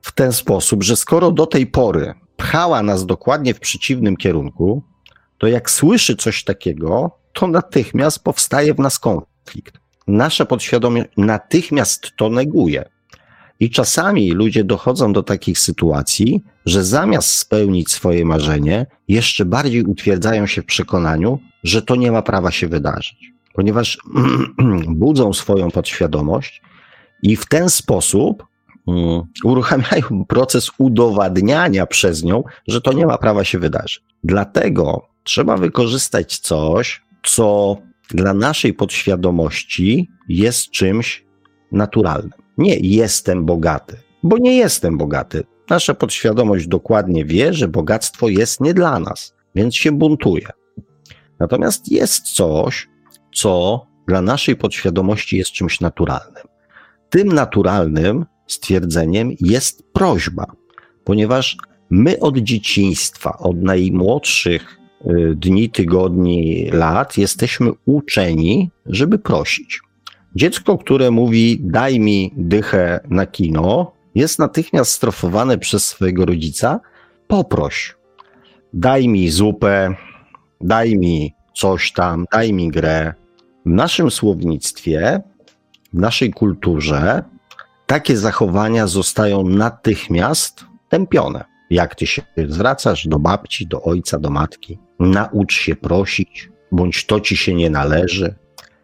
w ten sposób, że skoro do tej pory pchała nas dokładnie w przeciwnym kierunku, to jak słyszy coś takiego, to natychmiast powstaje w nas konflikt. Nasza podświadomość natychmiast to neguje. I czasami ludzie dochodzą do takich sytuacji, że zamiast spełnić swoje marzenie, jeszcze bardziej utwierdzają się w przekonaniu, że to nie ma prawa się wydarzyć, ponieważ budzą swoją podświadomość i w ten sposób uruchamiają proces udowadniania przez nią, że to nie ma prawa się wydarzyć. Dlatego trzeba wykorzystać coś, co dla naszej podświadomości jest czymś naturalnym. Nie jestem bogaty, bo nie jestem bogaty. Nasza podświadomość dokładnie wie, że bogactwo jest nie dla nas, więc się buntuje. Natomiast jest coś, co dla naszej podświadomości jest czymś naturalnym. Tym naturalnym stwierdzeniem jest prośba, ponieważ my od dzieciństwa, od najmłodszych y, dni, tygodni, lat jesteśmy uczeni, żeby prosić. Dziecko, które mówi daj mi dychę na kino, jest natychmiast strofowane przez swojego rodzica poproś, daj mi zupę, daj mi coś tam, daj mi grę. W naszym słownictwie, w naszej kulturze takie zachowania zostają natychmiast tępione. Jak ty się zwracasz do babci, do ojca, do matki, naucz się prosić, bądź to ci się nie należy.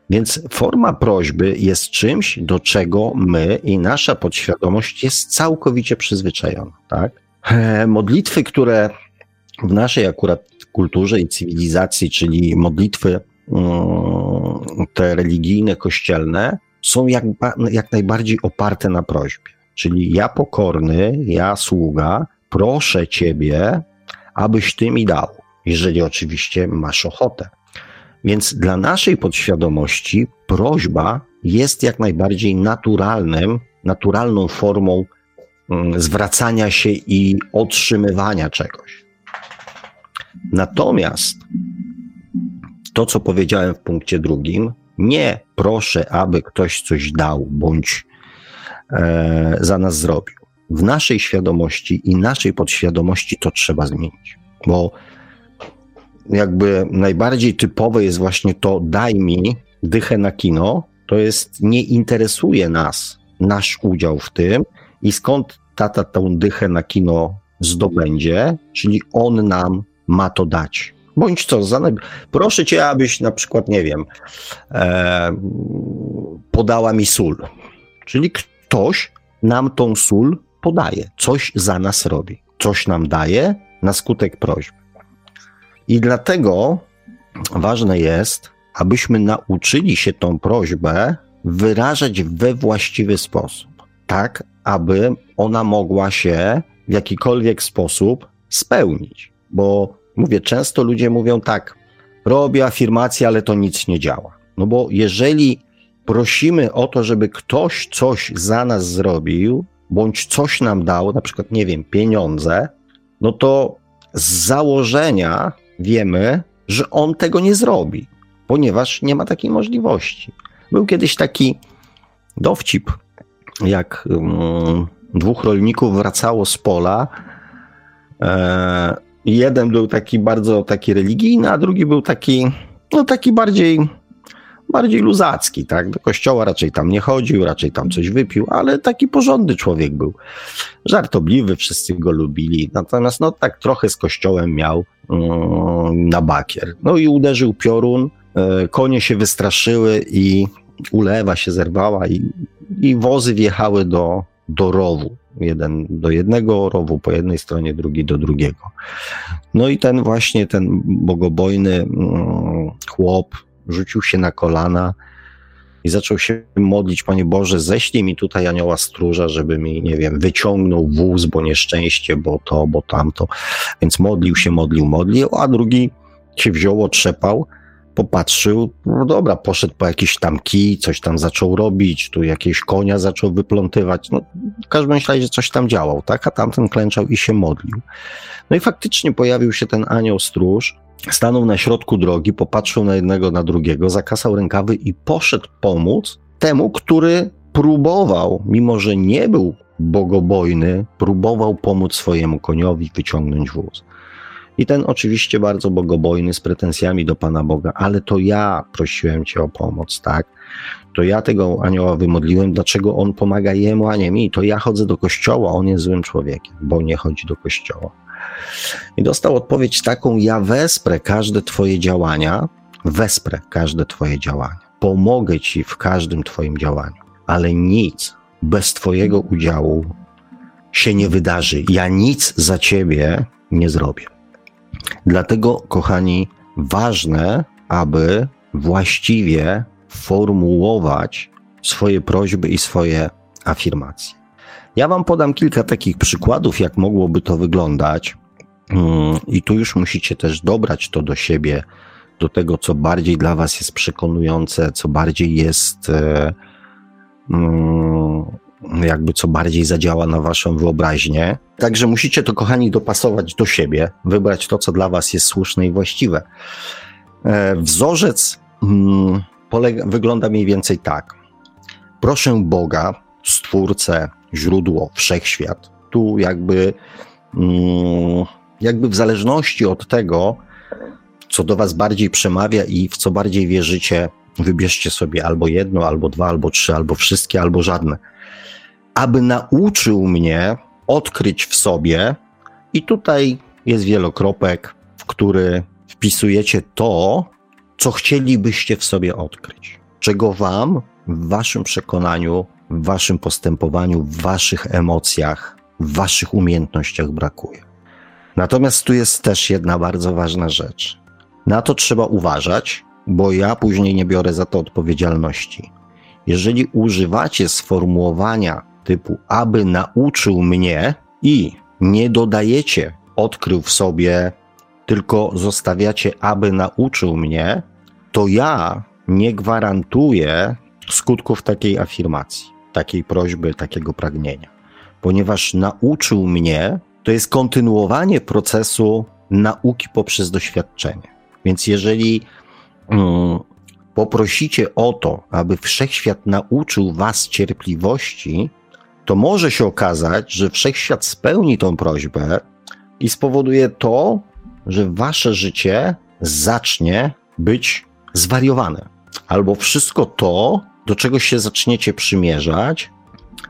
Więc forma prośby jest czymś, do czego my i nasza podświadomość jest całkowicie przyzwyczajona. Tak? E, modlitwy, które w naszej akurat kulturze i cywilizacji, czyli modlitwy mm, te religijne, kościelne, są jak, jak najbardziej oparte na prośbie. Czyli ja pokorny, ja sługa, proszę ciebie, abyś ty mi dał, jeżeli oczywiście masz ochotę. Więc dla naszej podświadomości prośba jest jak najbardziej naturalnym, naturalną formą mm, zwracania się i otrzymywania czegoś. Natomiast to, co powiedziałem w punkcie drugim, nie proszę, aby ktoś coś dał bądź e, za nas zrobił. W naszej świadomości i naszej podświadomości to trzeba zmienić, bo jakby najbardziej typowe jest właśnie to daj mi dychę na kino, to jest nie interesuje nas nasz udział w tym i skąd tata tą dychę na kino zdobędzie, czyli on nam ma to dać. Bądź co, za, proszę cię, abyś na przykład, nie wiem, e, podała mi sól. Czyli ktoś nam tą sól podaje, coś za nas robi, coś nam daje na skutek prośby. I dlatego ważne jest, abyśmy nauczyli się tą prośbę wyrażać we właściwy sposób, tak aby ona mogła się w jakikolwiek sposób spełnić. Bo mówię, często ludzie mówią tak, robię afirmację, ale to nic nie działa. No bo jeżeli prosimy o to, żeby ktoś coś za nas zrobił, bądź coś nam dał, na przykład, nie wiem, pieniądze, no to z założenia wiemy, że on tego nie zrobi, ponieważ nie ma takiej możliwości. Był kiedyś taki dowcip, jak um, dwóch rolników wracało z pola. E, jeden był taki bardzo taki religijny, a drugi był taki, no taki bardziej bardziej luzacki, tak? Do kościoła raczej tam nie chodził, raczej tam coś wypił, ale taki porządny człowiek był. Żartobliwy, wszyscy go lubili. Natomiast no tak trochę z kościołem miał mm, na bakier. No i uderzył piorun, e, konie się wystraszyły i ulewa się zerwała i, i wozy wjechały do, do rowu. Jeden do jednego rowu po jednej stronie, drugi do drugiego. No i ten właśnie, ten bogobojny mm, chłop rzucił się na kolana i zaczął się modlić, Panie Boże, ześlij mi tutaj anioła stróża, żeby mi, nie wiem, wyciągnął wóz, bo nieszczęście, bo to, bo tamto. Więc modlił się, modlił, modlił, a drugi się wziął, otrzepał, popatrzył, no dobra, poszedł po jakiś tam kij, coś tam zaczął robić, tu jakieś konia zaczął wyplątywać, no w każdym razie coś tam działał, tak, a tamten klęczał i się modlił. No i faktycznie pojawił się ten anioł stróż, stanął na środku drogi, popatrzył na jednego, na drugiego, zakasał rękawy i poszedł pomóc temu, który próbował, mimo że nie był bogobojny, próbował pomóc swojemu koniowi wyciągnąć wóz. I ten oczywiście bardzo bogobojny, z pretensjami do Pana Boga, ale to ja prosiłem Cię o pomoc, tak? to ja tego anioła wymodliłem, dlaczego on pomaga jemu, a nie mi? To ja chodzę do kościoła, on jest złym człowiekiem, bo nie chodzi do kościoła. I dostał odpowiedź taką: Ja wesprę każde Twoje działania, wesprę każde Twoje działania, pomogę Ci w każdym Twoim działaniu, ale nic bez Twojego udziału się nie wydarzy. Ja nic za Ciebie nie zrobię. Dlatego, kochani, ważne, aby właściwie formułować swoje prośby i swoje afirmacje. Ja Wam podam kilka takich przykładów, jak mogłoby to wyglądać, mm, i tu już musicie też dobrać to do siebie, do tego, co bardziej dla Was jest przekonujące, co bardziej jest, e, mm, jakby co bardziej zadziała na Waszą wyobraźnię. Także musicie to, kochani, dopasować do siebie, wybrać to, co dla Was jest słuszne i właściwe. E, wzorzec mm, polega, wygląda mniej więcej tak. Proszę Boga, Stwórcę, źródło, wszechświat. Tu jakby, mm, jakby w zależności od tego, co do Was bardziej przemawia i w co bardziej wierzycie, wybierzcie sobie albo jedno, albo dwa, albo trzy, albo wszystkie, albo żadne. Aby nauczył mnie odkryć w sobie, i tutaj jest wielokropek, w który wpisujecie to, co chcielibyście w sobie odkryć, czego Wam w Waszym przekonaniu, w Waszym postępowaniu, w Waszych emocjach, w Waszych umiejętnościach brakuje. Natomiast tu jest też jedna bardzo ważna rzecz. Na to trzeba uważać, bo ja później nie biorę za to odpowiedzialności. Jeżeli używacie sformułowania typu aby nauczył mnie i nie dodajecie odkrył w sobie tylko zostawiacie, aby nauczył mnie, to ja nie gwarantuję skutków takiej afirmacji, takiej prośby, takiego pragnienia. Ponieważ nauczył mnie, to jest kontynuowanie procesu nauki poprzez doświadczenie. Więc jeżeli mm, poprosicie o to, aby wszechświat nauczył was cierpliwości, to może się okazać, że wszechświat spełni tą prośbę i spowoduje to, że wasze życie zacznie być zwariowane. Albo wszystko to, do czego się zaczniecie przymierzać,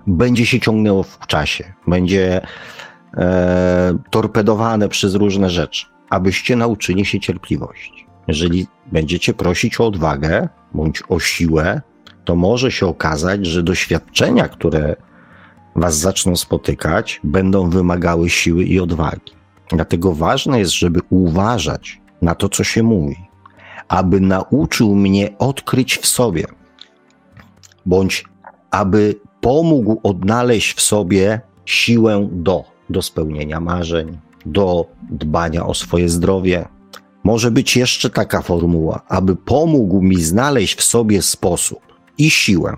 będzie się ciągnęło w czasie, będzie e, torpedowane przez różne rzeczy, abyście nauczyli się cierpliwości. Jeżeli będziecie prosić o odwagę bądź o siłę, to może się okazać, że doświadczenia, które was zaczną spotykać, będą wymagały siły i odwagi. Dlatego ważne jest, żeby uważać na to, co się mówi, aby nauczył mnie odkryć w sobie, bądź aby pomógł odnaleźć w sobie siłę do, do spełnienia marzeń, do dbania o swoje zdrowie. Może być jeszcze taka formuła, aby pomógł mi znaleźć w sobie sposób i siłę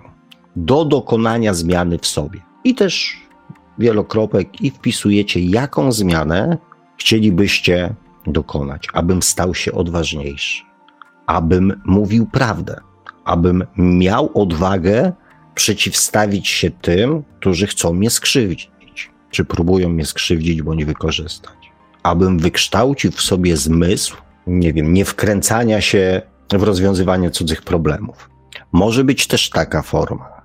do dokonania zmiany w sobie. I też wielokropek i wpisujecie, jaką zmianę chcielibyście dokonać, abym stał się odważniejszy, abym mówił prawdę, abym miał odwagę przeciwstawić się tym, którzy chcą mnie skrzywdzić, czy próbują mnie skrzywdzić bądź wykorzystać, abym wykształcił w sobie zmysł, nie wiem, nie wkręcania się w rozwiązywanie cudzych problemów. Może być też taka forma,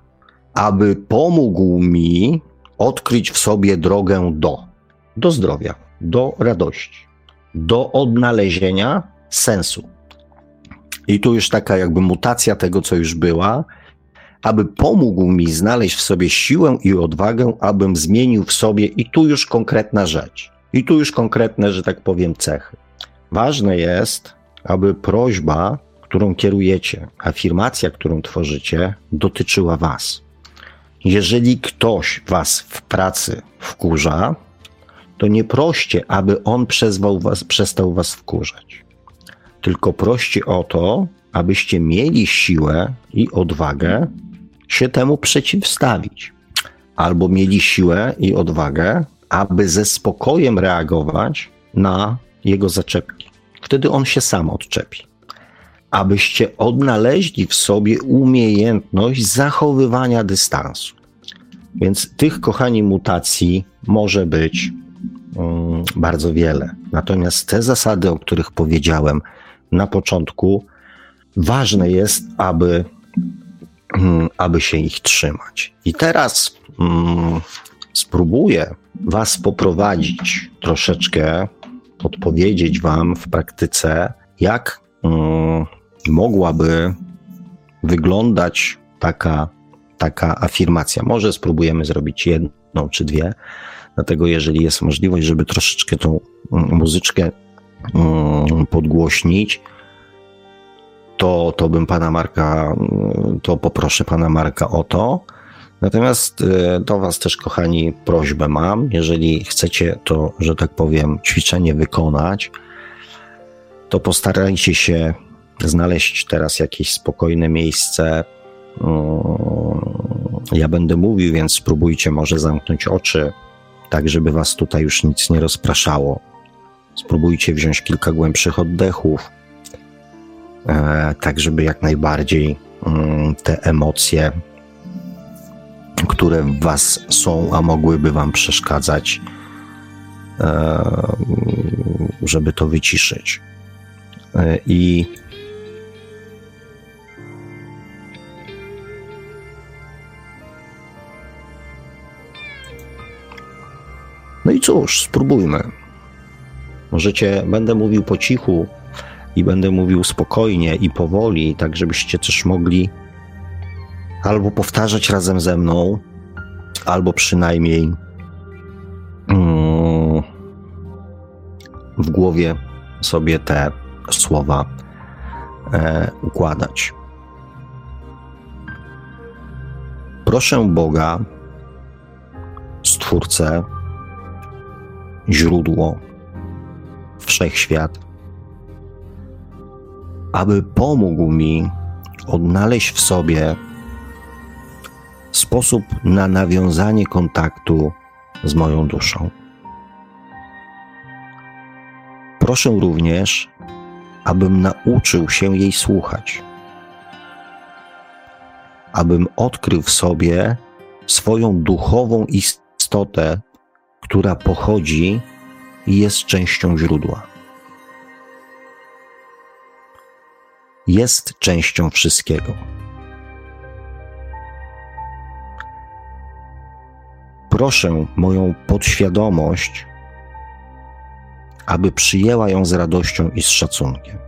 aby pomógł mi odkryć w sobie drogę do, do zdrowia, do radości, do odnalezienia sensu. I tu już taka jakby mutacja tego, co już była, aby pomógł mi znaleźć w sobie siłę i odwagę, abym zmienił w sobie, i tu już konkretna rzecz, i tu już konkretne, że tak powiem, cechy. Ważne jest, aby prośba, którą kierujecie, afirmacja, którą tworzycie, dotyczyła Was. Jeżeli ktoś Was w pracy wkurza, to nie proście, aby on was, przestał was wkurzać. Tylko proście o to, abyście mieli siłę i odwagę się temu przeciwstawić. Albo mieli siłę i odwagę, aby ze spokojem reagować na jego zaczepki. Wtedy on się sam odczepi. Abyście odnaleźli w sobie umiejętność zachowywania dystansu. Więc tych, kochani, mutacji może być Mm, bardzo wiele. Natomiast te zasady, o których powiedziałem na początku, ważne jest, aby mm, aby się ich trzymać. I teraz mm, spróbuję Was poprowadzić troszeczkę, podpowiedzieć Wam w praktyce, jak mogłaby wyglądać taka, taka afirmacja. Może spróbujemy zrobić jedną czy dwie, dlatego jeżeli jest możliwość, żeby troszeczkę tą mm, muzyczkę mm, podgłośnić, to, to bym pana Marka, mm, to poproszę pana Marka o to. Natomiast do Was też, kochani, prośbę mam. Jeżeli chcecie to, że tak powiem, ćwiczenie wykonać, to postarajcie się znaleźć teraz jakieś spokojne miejsce. Mm, ja będę mówił, więc spróbujcie może zamknąć oczy, tak żeby Was tutaj już nic nie rozpraszało. Spróbujcie wziąć kilka głębszych oddechów, e, tak żeby jak najbardziej mm, te emocje które w Was są, a mogłyby Wam przeszkadzać, e, żeby to wyciszyć. E, I No i cóż, spróbujmy. Możecie, będę mówił po cichu i będę mówił spokojnie i powoli, tak żebyście też mogli albo powtarzać razem ze mną, albo przynajmniej mm, w głowie sobie te słowa e, układać. Proszę Boga, Stwórcę, źródło, wszechświat, aby pomógł mi odnaleźć w sobie sposób na nawiązanie kontaktu z moją duszą. Proszę również, abym nauczył się jej słuchać, abym odkrył w sobie swoją duchową istotę, która pochodzi i jest częścią źródła. Jest częścią wszystkiego. proszę moją podświadomość, aby przyjęła ją z radością i z szacunkiem.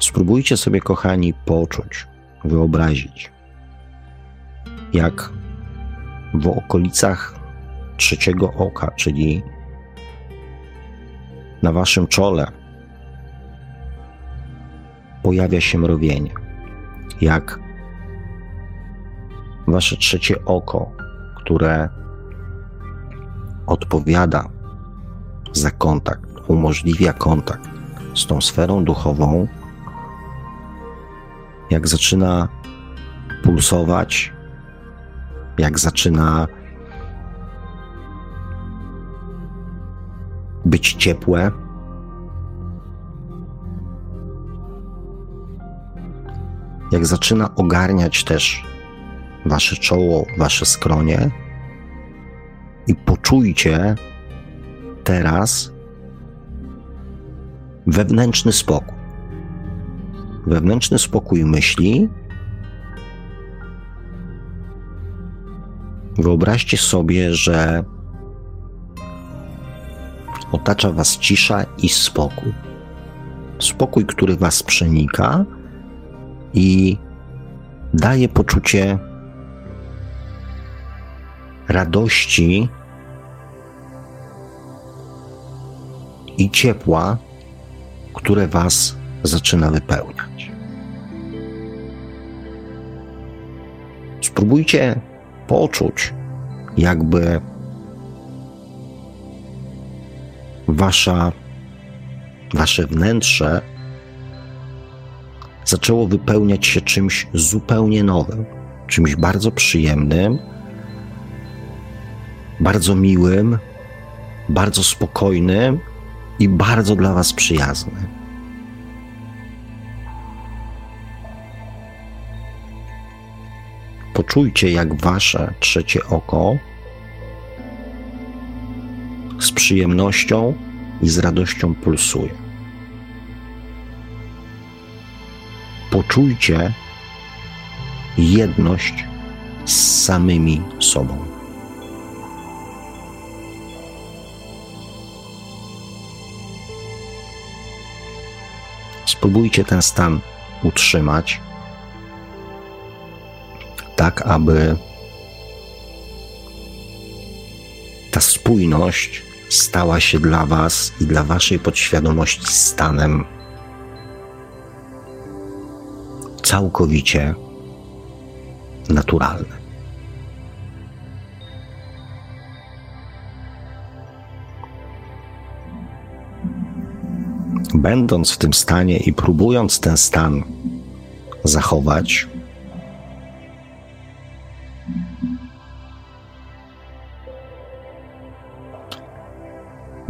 Spróbujcie sobie, kochani, poczuć, wyobrazić, jak w okolicach trzeciego oka, czyli na waszym czole, pojawia się mrowienie. Jak wasze trzecie oko, które odpowiada za kontakt, umożliwia kontakt z tą sferą duchową, jak zaczyna pulsować, jak zaczyna być ciepłe, jak zaczyna ogarniać też wasze czoło, wasze skronie i poczujcie teraz wewnętrzny spokój. Wewnętrzny spokój myśli. Wyobraźcie sobie, że otacza was cisza i spokój. Spokój, który was przenika i daje poczucie radości i ciepła, które Was zaczyna wypełniać. Spróbujcie poczuć, jakby wasza, wasze wnętrze zaczęło wypełniać się czymś zupełnie nowym, czymś bardzo przyjemnym, bardzo miłym, bardzo spokojnym i bardzo dla Was przyjaznym. Poczujcie, jak wasze trzecie oko z przyjemnością i z radością pulsuje. Poczujcie jedność z samymi sobą. Spróbujcie ten stan utrzymać tak aby ta spójność stała się dla Was i dla Waszej podświadomości stanem całkowicie naturalnym. Będąc w tym stanie i próbując ten stan zachować,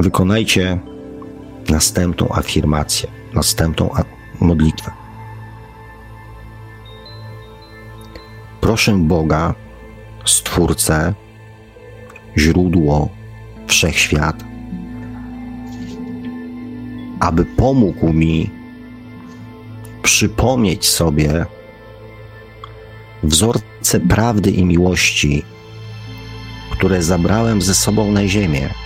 wykonajcie następną afirmację, następną modlitwę. Proszę Boga, Stwórcę, źródło, wszechświat, aby pomógł mi przypomnieć sobie wzorce prawdy i miłości, które zabrałem ze sobą na ziemię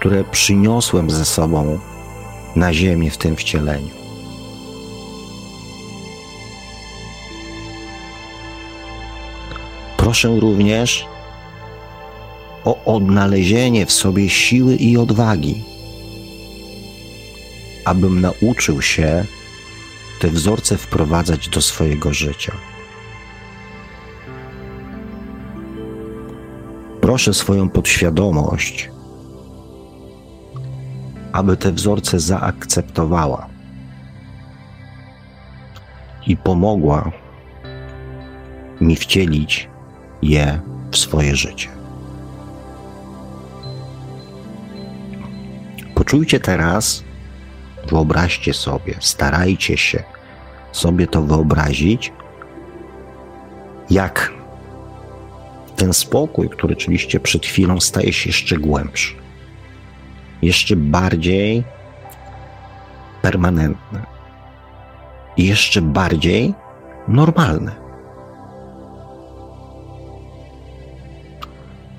które przyniosłem ze sobą na ziemię w tym wcieleniu. Proszę również o odnalezienie w sobie siły i odwagi, abym nauczył się te wzorce wprowadzać do swojego życia. Proszę swoją podświadomość aby te wzorce zaakceptowała i pomogła mi wcielić je w swoje życie. Poczujcie teraz, wyobraźcie sobie, starajcie się sobie to wyobrazić, jak ten spokój, który czuliście przed chwilą, staje się jeszcze głębszy jeszcze bardziej permanentne jeszcze bardziej normalne.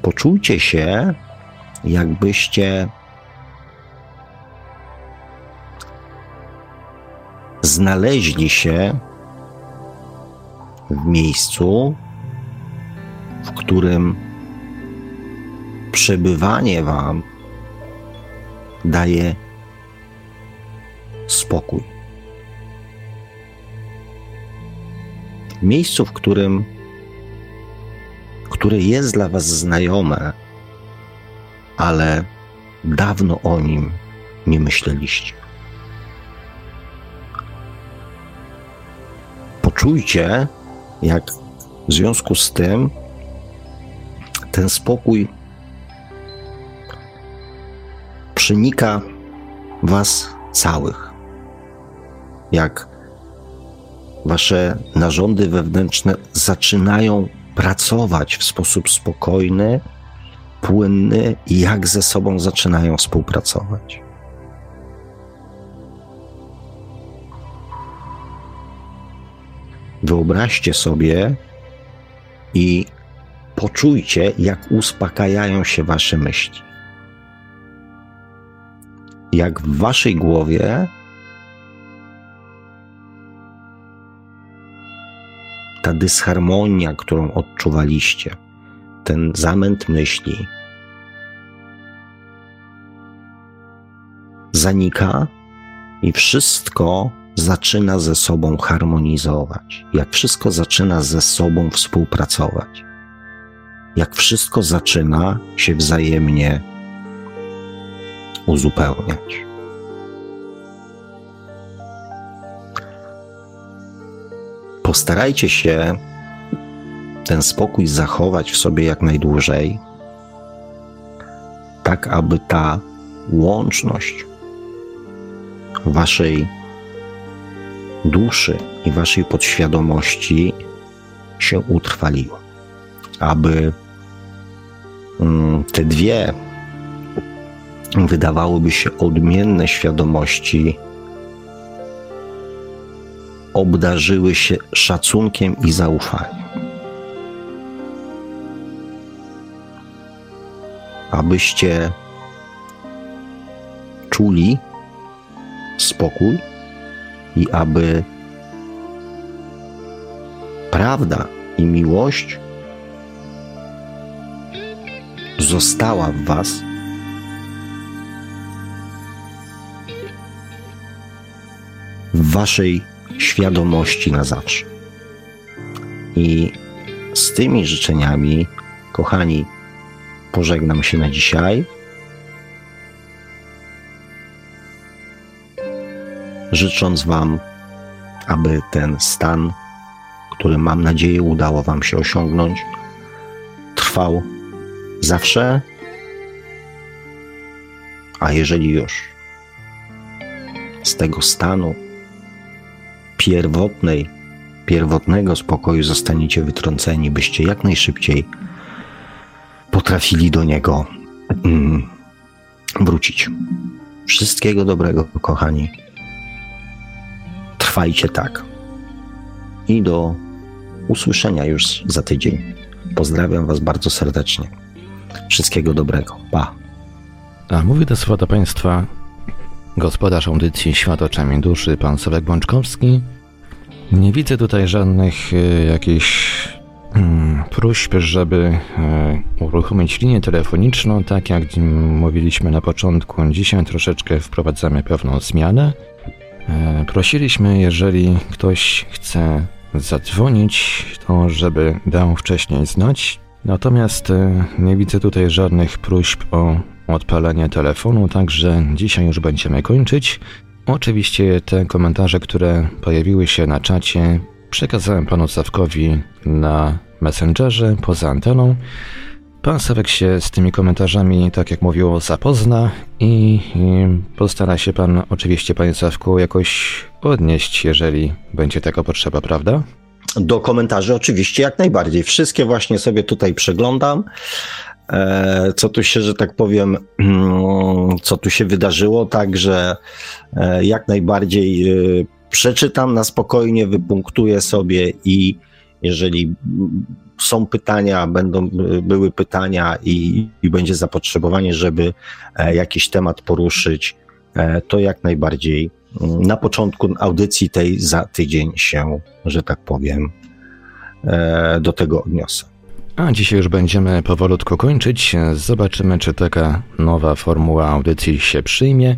Poczujcie się, jakbyście znaleźli się w miejscu, w którym przebywanie Wam daje spokój. Miejscu, w którym, które jest dla Was znajome, ale dawno o nim nie myśleliście. Poczujcie, jak w związku z tym ten spokój przenika Was całych. Jak Wasze narządy wewnętrzne zaczynają pracować w sposób spokojny, płynny jak ze sobą zaczynają współpracować. Wyobraźcie sobie i poczujcie, jak uspokajają się Wasze myśli jak w waszej głowie ta dysharmonia, którą odczuwaliście, ten zamęt myśli, zanika i wszystko zaczyna ze sobą harmonizować, jak wszystko zaczyna ze sobą współpracować, jak wszystko zaczyna się wzajemnie uzupełniać. Postarajcie się ten spokój zachować w sobie jak najdłużej, tak aby ta łączność waszej duszy i waszej podświadomości się utrwaliła. Aby mm, te dwie wydawałoby się odmienne świadomości obdarzyły się szacunkiem i zaufaniem. Abyście czuli spokój i aby prawda i miłość została w Was. W Waszej świadomości na zawsze. I z tymi życzeniami, kochani, pożegnam się na dzisiaj. Życząc Wam, aby ten stan, który mam nadzieję udało Wam się osiągnąć, trwał zawsze, a jeżeli już z tego stanu pierwotnej, pierwotnego spokoju zostaniecie wytrąceni, byście jak najszybciej potrafili do niego mm, wrócić. Wszystkiego dobrego, kochani. Trwajcie tak. I do usłyszenia już za tydzień. Pozdrawiam Was bardzo serdecznie. Wszystkiego dobrego. Pa. A mówi do słowa do Państwa gospodarz audycji Świat oczami duszy, pan Sławek Bączkowski. Nie widzę tutaj żadnych y, jakichś mm, próśb, żeby y, uruchomić linię telefoniczną, tak jak mówiliśmy na początku. Dzisiaj troszeczkę wprowadzamy pewną zmianę. Y, prosiliśmy, jeżeli ktoś chce zadzwonić, to żeby dał wcześniej znać. Natomiast e, nie widzę tutaj żadnych próśb o odpalenie telefonu, także dzisiaj już będziemy kończyć. Oczywiście te komentarze, które pojawiły się na czacie, przekazałem panu Sawkowi na Messengerze poza anteną. Pan Sawek się z tymi komentarzami, tak jak mówiło, zapozna i, i postara się pan oczywiście, panie Sawku, jakoś odnieść, jeżeli będzie taka potrzeba, prawda? Do komentarzy oczywiście jak najbardziej. Wszystkie właśnie sobie tutaj przeglądam. E, co tu się, że tak powiem, mm, co tu się wydarzyło, także e, jak najbardziej e, przeczytam na spokojnie, wypunktuję sobie i jeżeli są pytania, będą były pytania i, i będzie zapotrzebowanie, żeby jakiś temat poruszyć, to jak najbardziej na początku audycji tej za tydzień się, że tak powiem, do tego odniosę. A dzisiaj już będziemy powolutku kończyć. Zobaczymy, czy taka nowa formuła audycji się przyjmie.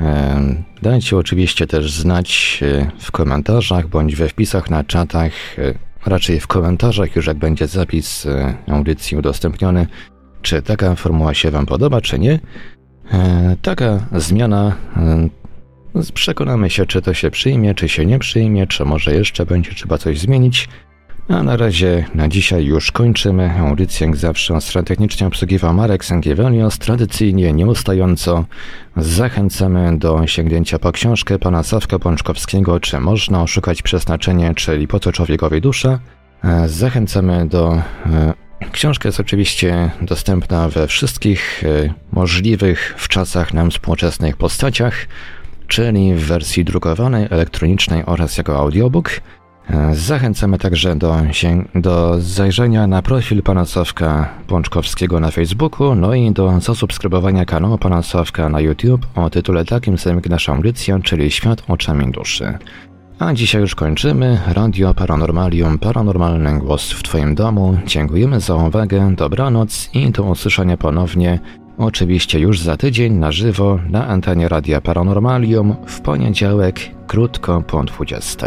E, dajcie oczywiście też znać e, w komentarzach bądź we wpisach na czatach, raczej w komentarzach, już jak będzie zapis audycji udostępniony, czy taka formuła się Wam podoba, czy nie. Taka zmiana Przekonamy się, czy to się przyjmie, czy się nie przyjmie, czy może jeszcze będzie trzeba coś zmienić. A na razie na dzisiaj już kończymy. Audycję jak zawsze strategicznie obsługiwał Marek Sangiewelios. Tradycyjnie, nieustająco zachęcamy do sięgnięcia po książkę pana Sawka Pączkowskiego, czy można oszukać przeznaczenie, czyli po co człowiekowi dusza. E, zachęcamy do e, Książka jest oczywiście dostępna we wszystkich e, możliwych w czasach nam współczesnych postaciach czyli w wersji drukowanej, elektronicznej oraz jako audiobook. Zachęcamy także do, do zajrzenia na profil pana Sławka Pączkowskiego na Facebooku, no i do zasubskrybowania kanału pana Sławka na YouTube o tytule takim samym jak nasza audycja, czyli Świat oczami duszy. A dzisiaj już kończymy. Radio Paranormalium, paranormalny głos w Twoim domu. Dziękujemy za uwagę, dobranoc i do usłyszenia ponownie Oczywiście już za tydzień na żywo na antenie Radia Paranormalium w poniedziałek krótko po 20.